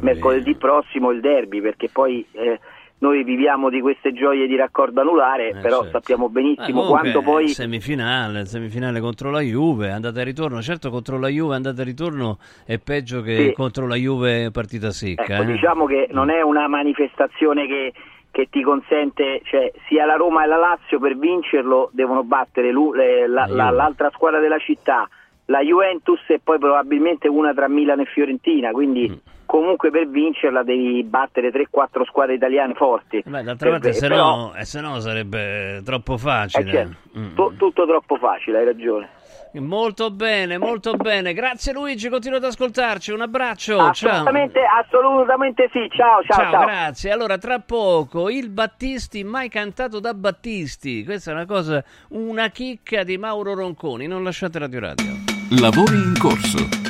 mercoledì prossimo il derby perché poi eh, noi viviamo di queste gioie di raccordo anulare però certo. sappiamo Eh, benissimo comunque, quanto poi semifinale, semifinale contro la Juve, andata e ritorno. Certo, contro la Juve andata e ritorno è peggio che Sì. contro la Juve partita secca. Ecco, eh. diciamo che non è una manifestazione che, che ti consente, cioè sia la Roma e la Lazio per vincerlo devono battere la- La l'altra squadra della città, la Juventus e poi probabilmente una tra Milano e Fiorentina, quindi Mm. Comunque per vincerla devi battere 3-4 squadre italiane forti. Beh, d'altra Per- parte, se però- no, eh, se no sarebbe troppo eh, facile. certo, Mm. tu- tutto troppo facile, hai ragione. Molto bene, molto bene. Grazie Luigi, continua ad ascoltarci. Un abbraccio. Ciao. Assolutamente, assolutamente sì, ciao, ciao, ciao. grazie. Allora, tra poco il Battisti, mai cantato da Battisti. Questa è una cosa, una chicca di Mauro Ronconi. Non lasciate Radio Radio. Lavori in corso.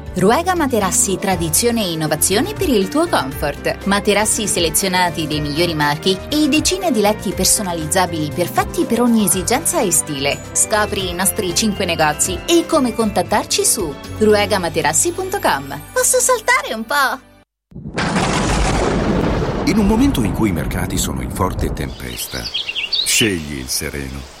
Ruega Materassi Tradizione e Innovazione per il tuo comfort. Materassi selezionati dei migliori marchi e decine di letti personalizzabili perfetti per ogni esigenza e stile. Scopri i nostri 5 negozi e come contattarci su ruegamaterassi.com. Posso saltare un po'? In un momento in cui i mercati sono in forte tempesta, scegli il sereno.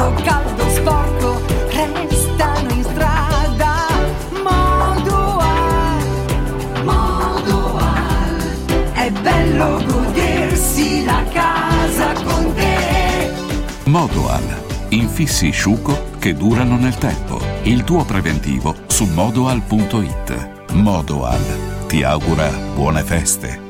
Caldo, sporco, restano in strada. Modoal, Modoal. È bello godersi la casa con te. Modoal. Infissi sciuco che durano nel tempo. Il tuo preventivo su modoal.it. Modoal. Ti augura buone feste.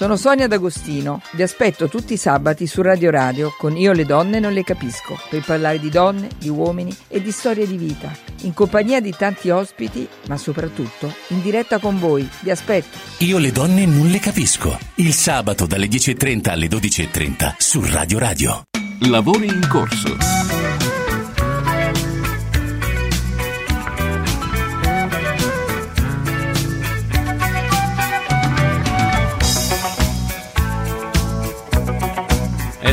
sono Sonia D'Agostino. Vi aspetto tutti i sabati su Radio Radio con Io le donne non le capisco, per parlare di donne, di uomini e di storie di vita, in compagnia di tanti ospiti, ma soprattutto in diretta con voi. Vi aspetto. Io le donne non le capisco. Il sabato dalle 10.30 alle 12.30 su Radio Radio. Lavori in corso.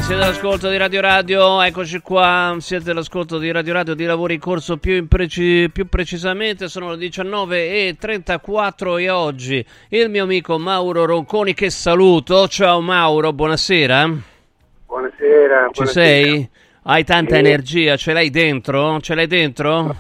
Siete all'ascolto di Radio Radio, eccoci qua, siete all'ascolto di Radio Radio di lavori in corso più, in preci- più precisamente, sono le 19.34 e oggi il mio amico Mauro Ronconi che saluto, ciao Mauro, buonasera. Buonasera. Ci buonasera. sei? Hai tanta Sì. energia, ce l'hai dentro? Ce l'hai dentro?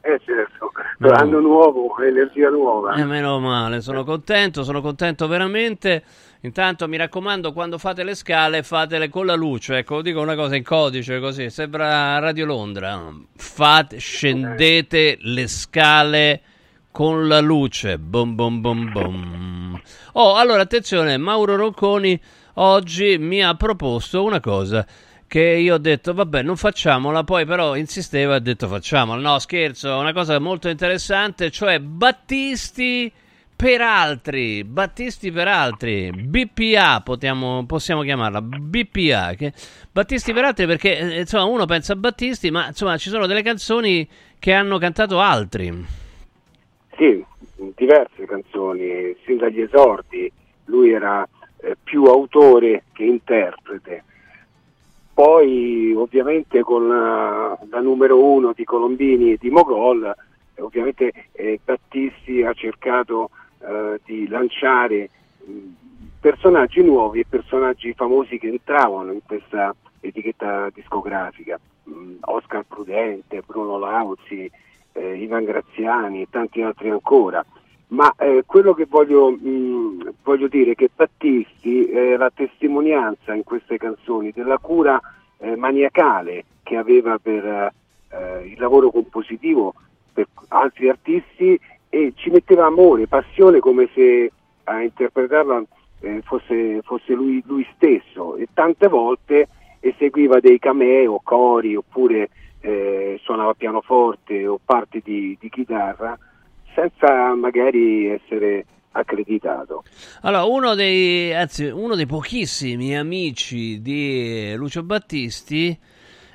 Eh certo, No. anno nuovo, energia nuova. Eh, meno male, sono contento, sono contento veramente. Intanto mi raccomando, quando fate le scale, fatele con la luce. Ecco, dico una cosa in codice così, sembra Radio Londra. Fate, scendete le scale con la luce. Bom bom bom bom. Oh, allora attenzione, Mauro Rocconi oggi mi ha proposto una cosa che io ho detto vabbè non facciamola poi però insisteva e ha detto facciamola no scherzo una cosa molto interessante cioè Battisti per altri Battisti per altri BPA potiamo- possiamo chiamarla BPA che, Battisti per altri perché eh, insomma uno pensa a Battisti ma insomma ci sono delle canzoni che hanno cantato altri Sì, diverse canzoni, sin dagli esordi, lui era eh, più autore che interprete. Poi ovviamente con la, la numero uno di Colombini e di Mogol, eh, ovviamente eh, Battisti ha cercato eh, di lanciare personaggi nuovi e personaggi famosi che entravano in questa etichetta discografica. Oscar Prudente, Bruno Lauzi, eh, Ivan Graziani e tanti altri ancora. Ma eh, quello che voglio, mh, voglio dire è che Battisti è la testimonianza in queste canzoni della cura eh, maniacale che aveva per eh, il lavoro compositivo per altri artisti e ci metteva amore, passione come se a interpretarla eh, fosse, fosse lui, lui stesso e tante volte eseguiva dei cameo, cori oppure eh, suonava pianoforte o parti di, di chitarra senza magari essere accreditato. Allora, uno dei, anzi, uno dei pochissimi amici di Lucio Battisti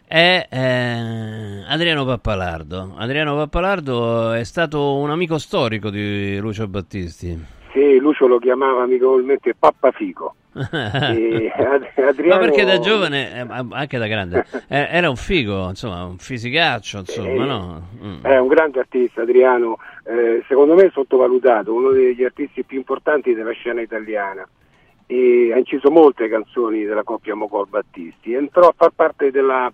è eh, Adriano Pappalardo. Adriano Pappalardo è stato un amico storico di Lucio Battisti. Sì, Lucio lo chiamava amichevolmente Pappafico. Ad- Adriano... Ma perché da giovane, eh, anche da grande, eh, era un figo, insomma, un fisicaccio, insomma, Eh, no? Mm. È un grande artista, Adriano, eh, secondo me sottovalutato, uno degli artisti più importanti della scena italiana. E ha inciso molte canzoni della coppia Mogol Battisti. Entrò a far parte della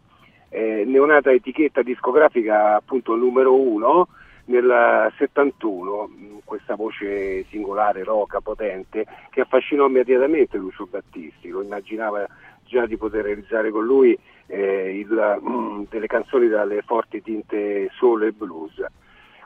eh, neonata etichetta discografica appunto numero uno nel 71, mh, questa voce singolare, roca, potente, che affascinò immediatamente Lucio Battisti, lo immaginava già di poter realizzare con lui eh, il, mh, delle canzoni dalle forti tinte soul e blues.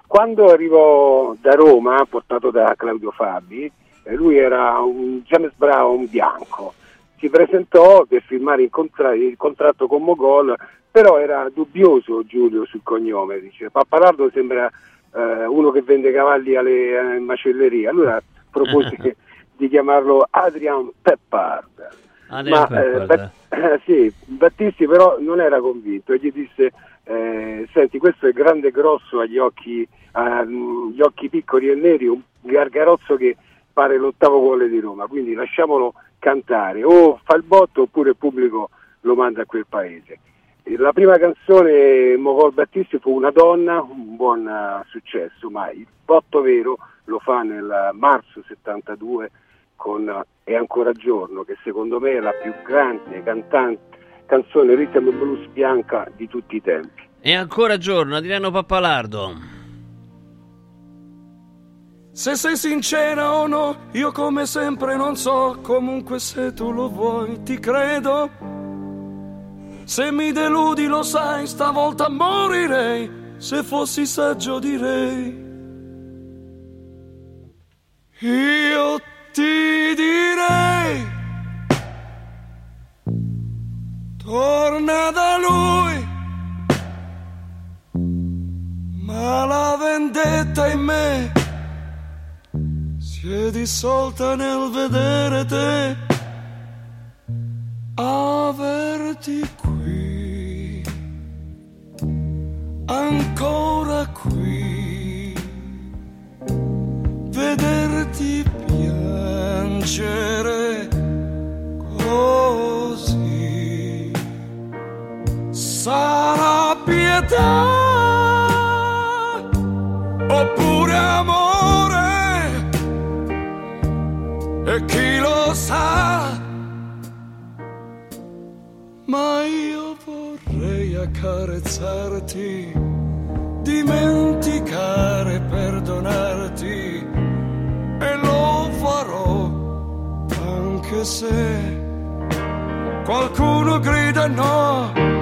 Quando arrivò da Roma, portato da Claudio Fabi, eh, lui era un James Brown bianco, si presentò per firmare il, contra- il contratto con Mogol, però era dubbioso Giulio sul cognome, dice Pappalardo sembra eh, uno che vende cavalli alle eh, macellerie, allora propose di chiamarlo Adrian Peppard. Adrian Ma, eh, Peppard. Bat- sì, Battisti però non era convinto e gli disse eh, senti questo è grande e grosso agli occhi, agli occhi piccoli e neri, un gargarozzo che pare l'ottavo gol di Roma, quindi lasciamolo cantare, o fa il botto oppure il pubblico lo manda a quel paese. La prima canzone Mogol Battisti fu Una donna, un buon eh, successo, ma il botto vero lo fa nel marzo 72 con eh, È ancora giorno, che secondo me è la più grande cantante, canzone rhythm blues bianca di tutti i tempi. E ancora giorno, Adriano Pappalardo. Se sei sincera o no, io come sempre non so, comunque se tu lo vuoi ti credo. Se mi deludi lo sai, stavolta morirei, se fossi saggio direi. Io ti direi, torna da lui, ma la vendetta in me si è dissolta nel vedere te, averti qui, ancora qui, vederti piangere così. Sarà pietà oppure amore e chi lo sa. Ma io vorrei accarezzarti, dimenticare, perdonarti e lo farò anche se qualcuno grida no.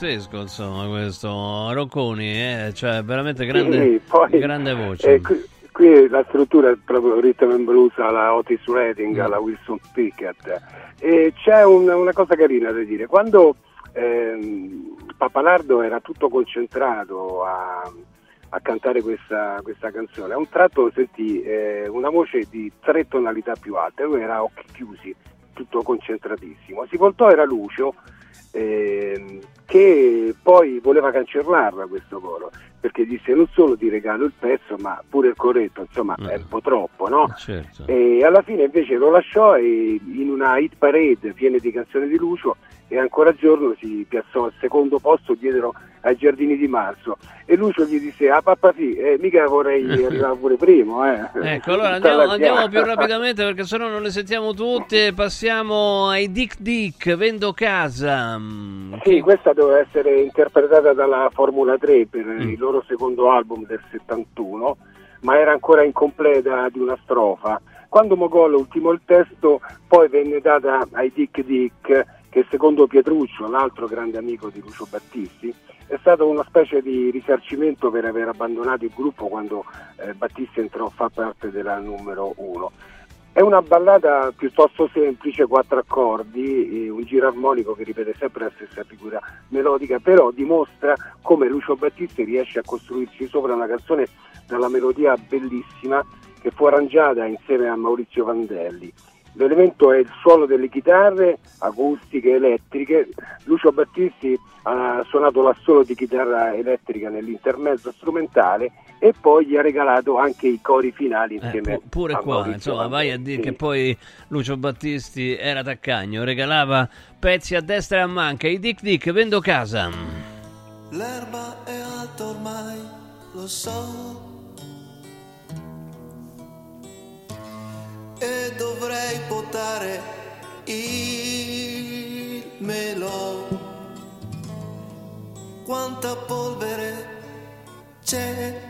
Pazzesco insomma questo Rocconi, eh, cioè veramente grande, Sì, poi, grande voce. eh, qui, qui la struttura è proprio rhythm and blues alla Otis Redding, Mm. alla Wilson Pickett. E c'è un- una cosa carina da dire. Quando ehm, Papalardo era tutto concentrato a, a cantare questa, questa canzone, a un tratto sentì eh, una voce di tre tonalità più alte, lui era a occhi chiusi, tutto concentratissimo. Si voltò, era Lucio ehm, che poi voleva cancellarla questo coro perché disse non solo ti regalo il pezzo ma pure il corretto insomma è un po' troppo no? Certo. e alla fine invece lo lasciò e in una hit parade piena di canzoni di Lucio e ancora giorno si piazzò al secondo posto dietro ai giardini di marzo e Lucio gli disse a papà sì, eh, mica vorrei arrivare pure primo eh. Ecco, allora andiamo, andiamo più rapidamente perché sennò non le sentiamo tutte. Passiamo ai Dick Dick, Vendo Casa. Mm, Sì, questa doveva essere interpretata dalla Formula 3 per il loro secondo album del 71, ma era ancora incompleta di una strofa. Quando Mogol ultimò il testo, poi venne data ai Dick Dick, che secondo Pietruccio, l'altro grande amico di Lucio Battisti, è stato una specie di risarcimento per aver abbandonato il gruppo quando eh, Battisti entrò a far parte della numero 1. È una ballata piuttosto semplice, quattro accordi, e un giro armonico che ripete sempre la stessa figura melodica, però dimostra come Lucio Battisti riesce a costruirsi sopra una canzone dalla melodia bellissima che fu arrangiata insieme a Maurizio Vandelli. L'elemento è il suono delle chitarre acustiche, elettriche. Lucio Battisti ha suonato l'assolo di chitarra elettrica nell'intermezzo strumentale e poi gli ha regalato anche i cori finali eh, insieme pu- pure a qua, Maurizio insomma, vai a dire Sì. che poi Lucio Battisti era taccagno, regalava pezzi a destra e a manca. I Dick Dick, Vendo Casa. L'erba è alta ormai, lo so. E dovrei potare il melo. Quanta polvere c'è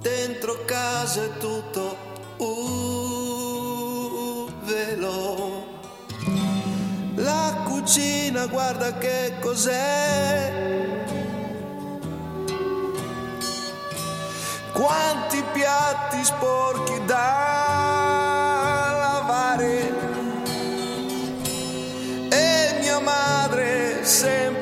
dentro casa è tutto un velo. La cucina, guarda che cos'è. Quanti piatti sporchi da lavare. E mia madre sempre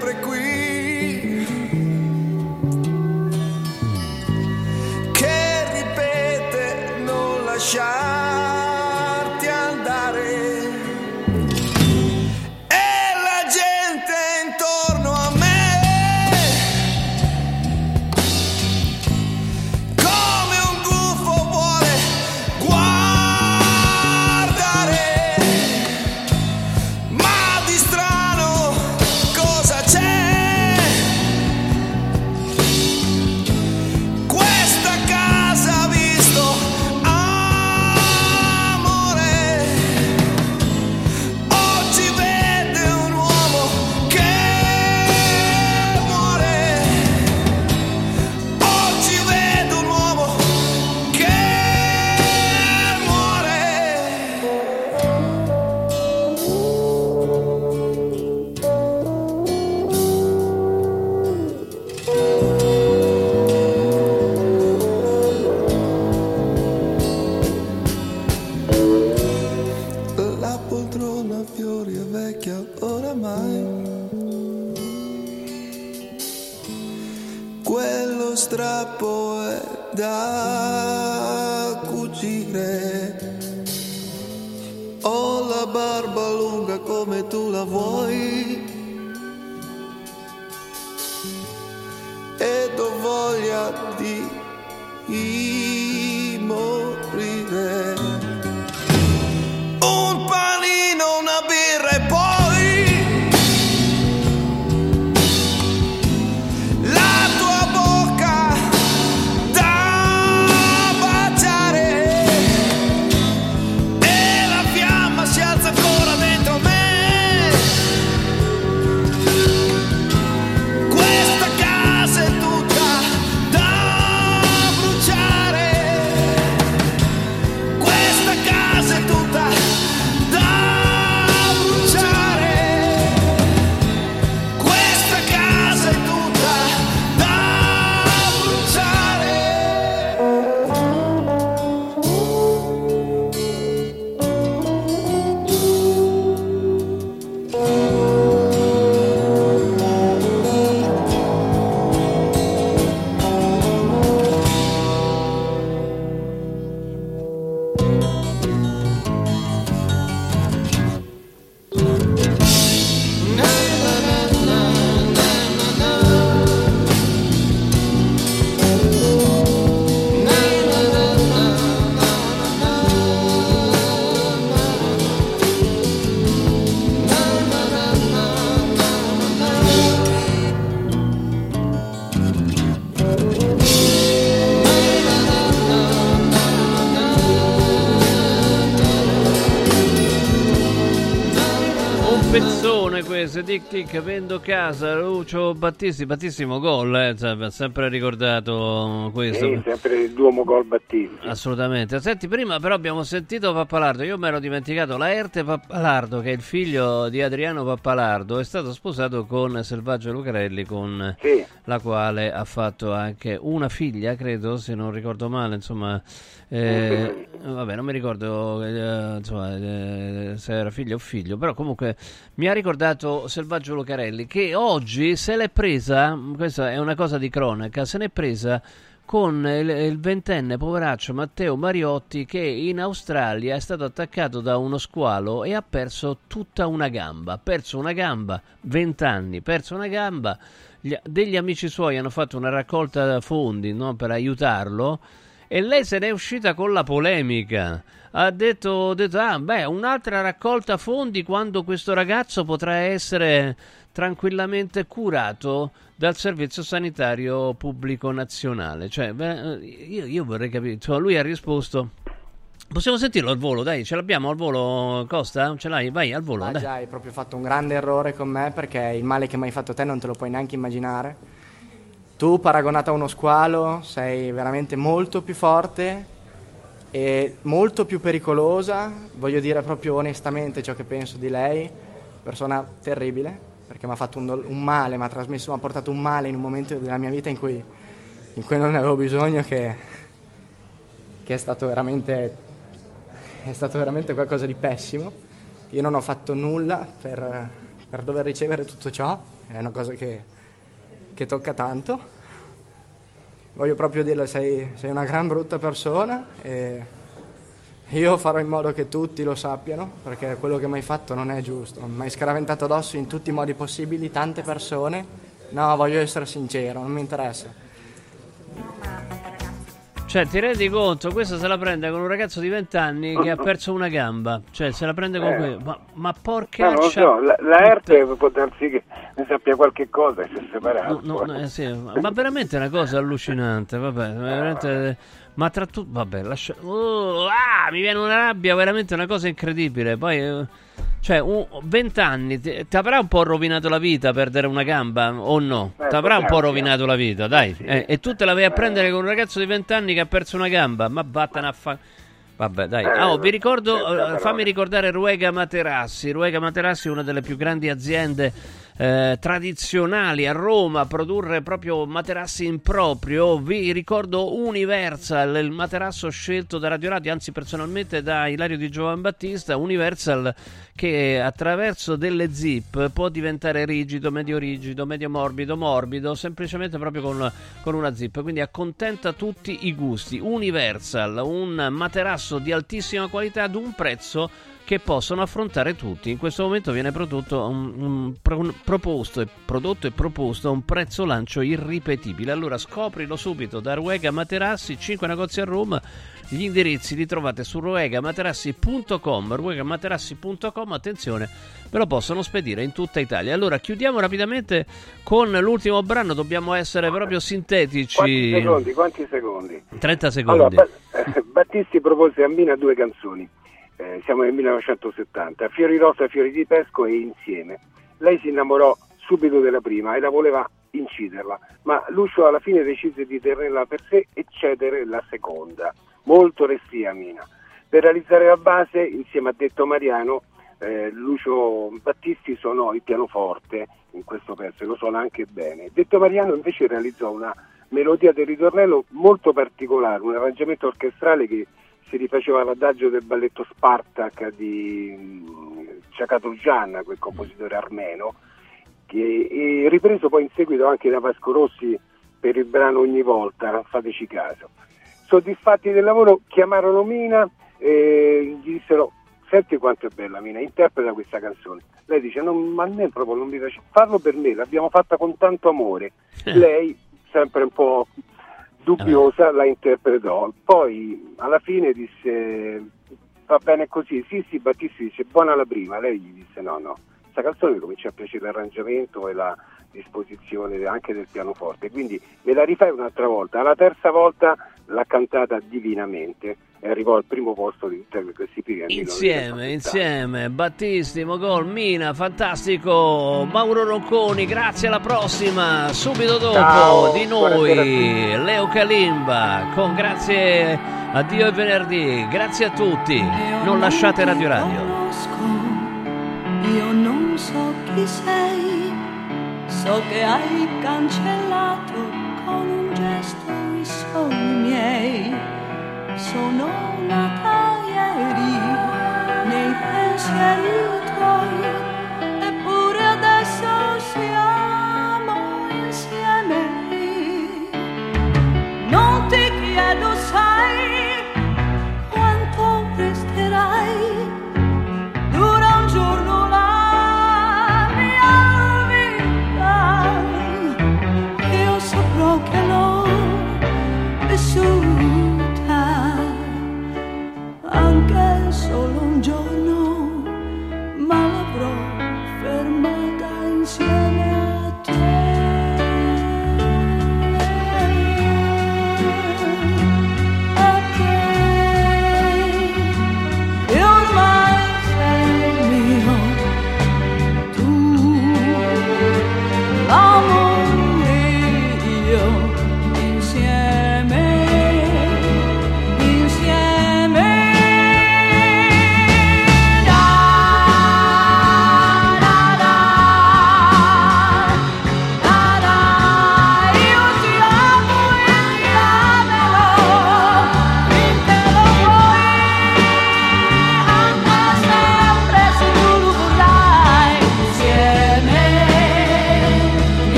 Tick, Vendo Casa, Lucio Battisti, battissimo gol, eh, cioè, sempre ricordato questo. Sì, sempre il Duomo gol Battisti. Assolutamente. Senti, prima però abbiamo sentito Pappalardo, io mi ero dimenticato, Laerte Pappalardo, che è il figlio di Adriano Pappalardo, è stato sposato con Selvaggio Lucarelli, con Sì. la quale ha fatto anche una figlia, credo, se non ricordo male, insomma... eh, vabbè, non mi ricordo eh, insomma, eh, se era figlio o figlio, però comunque mi ha ricordato Selvaggio Lucarelli che oggi se l'è presa, questa è una cosa di cronaca, se n'è presa con il, il ventenne poveraccio Matteo Mariotti che in Australia è stato attaccato da uno squalo e ha perso tutta una gamba. Perso una gamba, 20 anni, perso una gamba. Gli- degli amici suoi hanno fatto una raccolta fondi no, per aiutarlo e lei se n'è uscita con la polemica. Ha detto, ha detto, ah, beh, un'altra raccolta fondi quando questo ragazzo potrà essere tranquillamente curato dal servizio sanitario pubblico nazionale. Cioè, beh, io, io vorrei capire. Insomma, lui ha risposto. Possiamo sentirlo al volo, dai, ce l'abbiamo al volo, Costa? Ce l'hai? Vai al volo, Ah, dai. già, hai proprio fatto un grande errore con me perché il male che mi hai fatto te non te lo puoi neanche immaginare. Tu, paragonato a uno squalo, sei veramente molto più forte e molto più pericolosa. Voglio dire proprio onestamente ciò che penso di lei. Persona terribile, perché mi ha fatto un, dol- un male, mi ha trasmesso, mi ha portato un male in un momento della mia vita in cui, in cui non ne avevo bisogno, che, che è stato veramente è stato veramente qualcosa di pessimo. Io non ho fatto nulla per, per dover ricevere tutto ciò, è una cosa che, che tocca tanto. Voglio proprio dirle, sei, sei una gran brutta persona e io farò in modo che tutti lo sappiano, perché quello che mi hai fatto non è giusto. Mi hai scaraventato addosso in tutti i modi possibili, tante persone. No, voglio essere sincero, non mi interessa. Cioè, ti rendi conto? Questo se la prende con un ragazzo di 20 anni che ha perso una gamba. Cioè, se la prende con Eh. quello. Ma, ma No, porca non lo so, la, la Erte può darsi che ne sappia qualche cosa e si è separato. No, no, eh, sì, ma ma veramente è una cosa allucinante, vabbè, veramente, ma tra tutti, vabbè, lascia, Oh, ah, mi viene una rabbia, veramente una cosa incredibile, poi, eh, cioè, un- 20 anni, ti, avrà un po' rovinato la vita perdere una gamba o no? Eh, ti avrà un po' potrebbe. rovinato la vita, dai, eh, e tu te la vai a prendere con un ragazzo di 20 anni che ha perso una gamba, ma vattene a fa... Vabbè, dai. Eh, Ah, oh, vi ricordo, eh, fammi ricordare Ruega Materassi. Ruega Materassi è una delle più grandi aziende eh, tradizionali a Roma produrre proprio materassi in proprio. Vi ricordo Universal, il materasso scelto da Radio Radio, anzi personalmente da Ilario Di Giovan Battista. Universal che attraverso delle zip può diventare rigido, medio rigido, medio morbido, morbido, semplicemente proprio con, con una zip. Quindi accontenta tutti i gusti. Universal, un materasso di altissima qualità ad un prezzo che possono affrontare tutti. In questo momento viene prodotto un- un- pro- proposto, e, prodotto e proposto a un prezzo lancio irripetibile. Allora scoprilo subito da Ruega Materassi, 5 negozi a Roma. Gli indirizzi li trovate su ruegamaterassi.com, ruegamaterassi.com, attenzione, ve lo possono spedire in tutta Italia. Allora chiudiamo rapidamente con l'ultimo brano, dobbiamo essere proprio sintetici. Quanti secondi? Quanti secondi? 30 secondi. Allora, Ba- Battisti propose a Mina due canzoni, Eh, siamo nel 1970, Fiori Rosa, Fiori di Pesco e Insieme. Lei si innamorò subito della prima e la voleva inciderla, ma Lucio alla fine decise di tenerla per sé e cedere la seconda. Molto restia Mina. Per realizzare la base, insieme a Detto Mariano, eh, Lucio Battisti suonò il pianoforte in questo pezzo e lo suona anche bene. Detto Mariano invece realizzò una melodia del ritornello molto particolare, un arrangiamento orchestrale che si rifaceva all'adagio del balletto Spartak di mm, Ciacaturgian, quel compositore armeno, che è ripreso poi in seguito anche da Vasco Rossi per il brano Ogni volta, fateci caso. Soddisfatti del lavoro chiamarono Mina e gli dissero senti quanto è bella Mina, interpreta questa canzone. Lei dice "Non- ma a me proprio non mi piace, farlo per me, l'abbiamo fatta con tanto amore. Lei, sempre un po' dubbiosa, la interpretò. Poi alla fine disse va bene così, sì sì, Battisti dice buona la prima, lei gli disse no no, questa canzone mi comincia a piacere l'arrangiamento e la disposizione anche del pianoforte, quindi me la rifai un'altra volta, alla terza volta l'ha cantata divinamente e arrivò al primo posto di tutte le classifiche. Insieme, insieme, Battisti, Mogol, Mina, fantastico, Mauro Rocconi, grazie alla prossima, subito dopo Ciao, di noi, Leo Kalimba, con grazie a Dio e venerdì, grazie a tutti, non lasciate Radio Radio. Io non so chi sei, so che hai cancellato con un gesto i sogni miei. Sono nata ieri nei pensieri tuoi,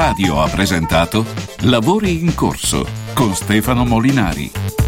Radio ha presentato Lavori in corso con Stefano Molinari.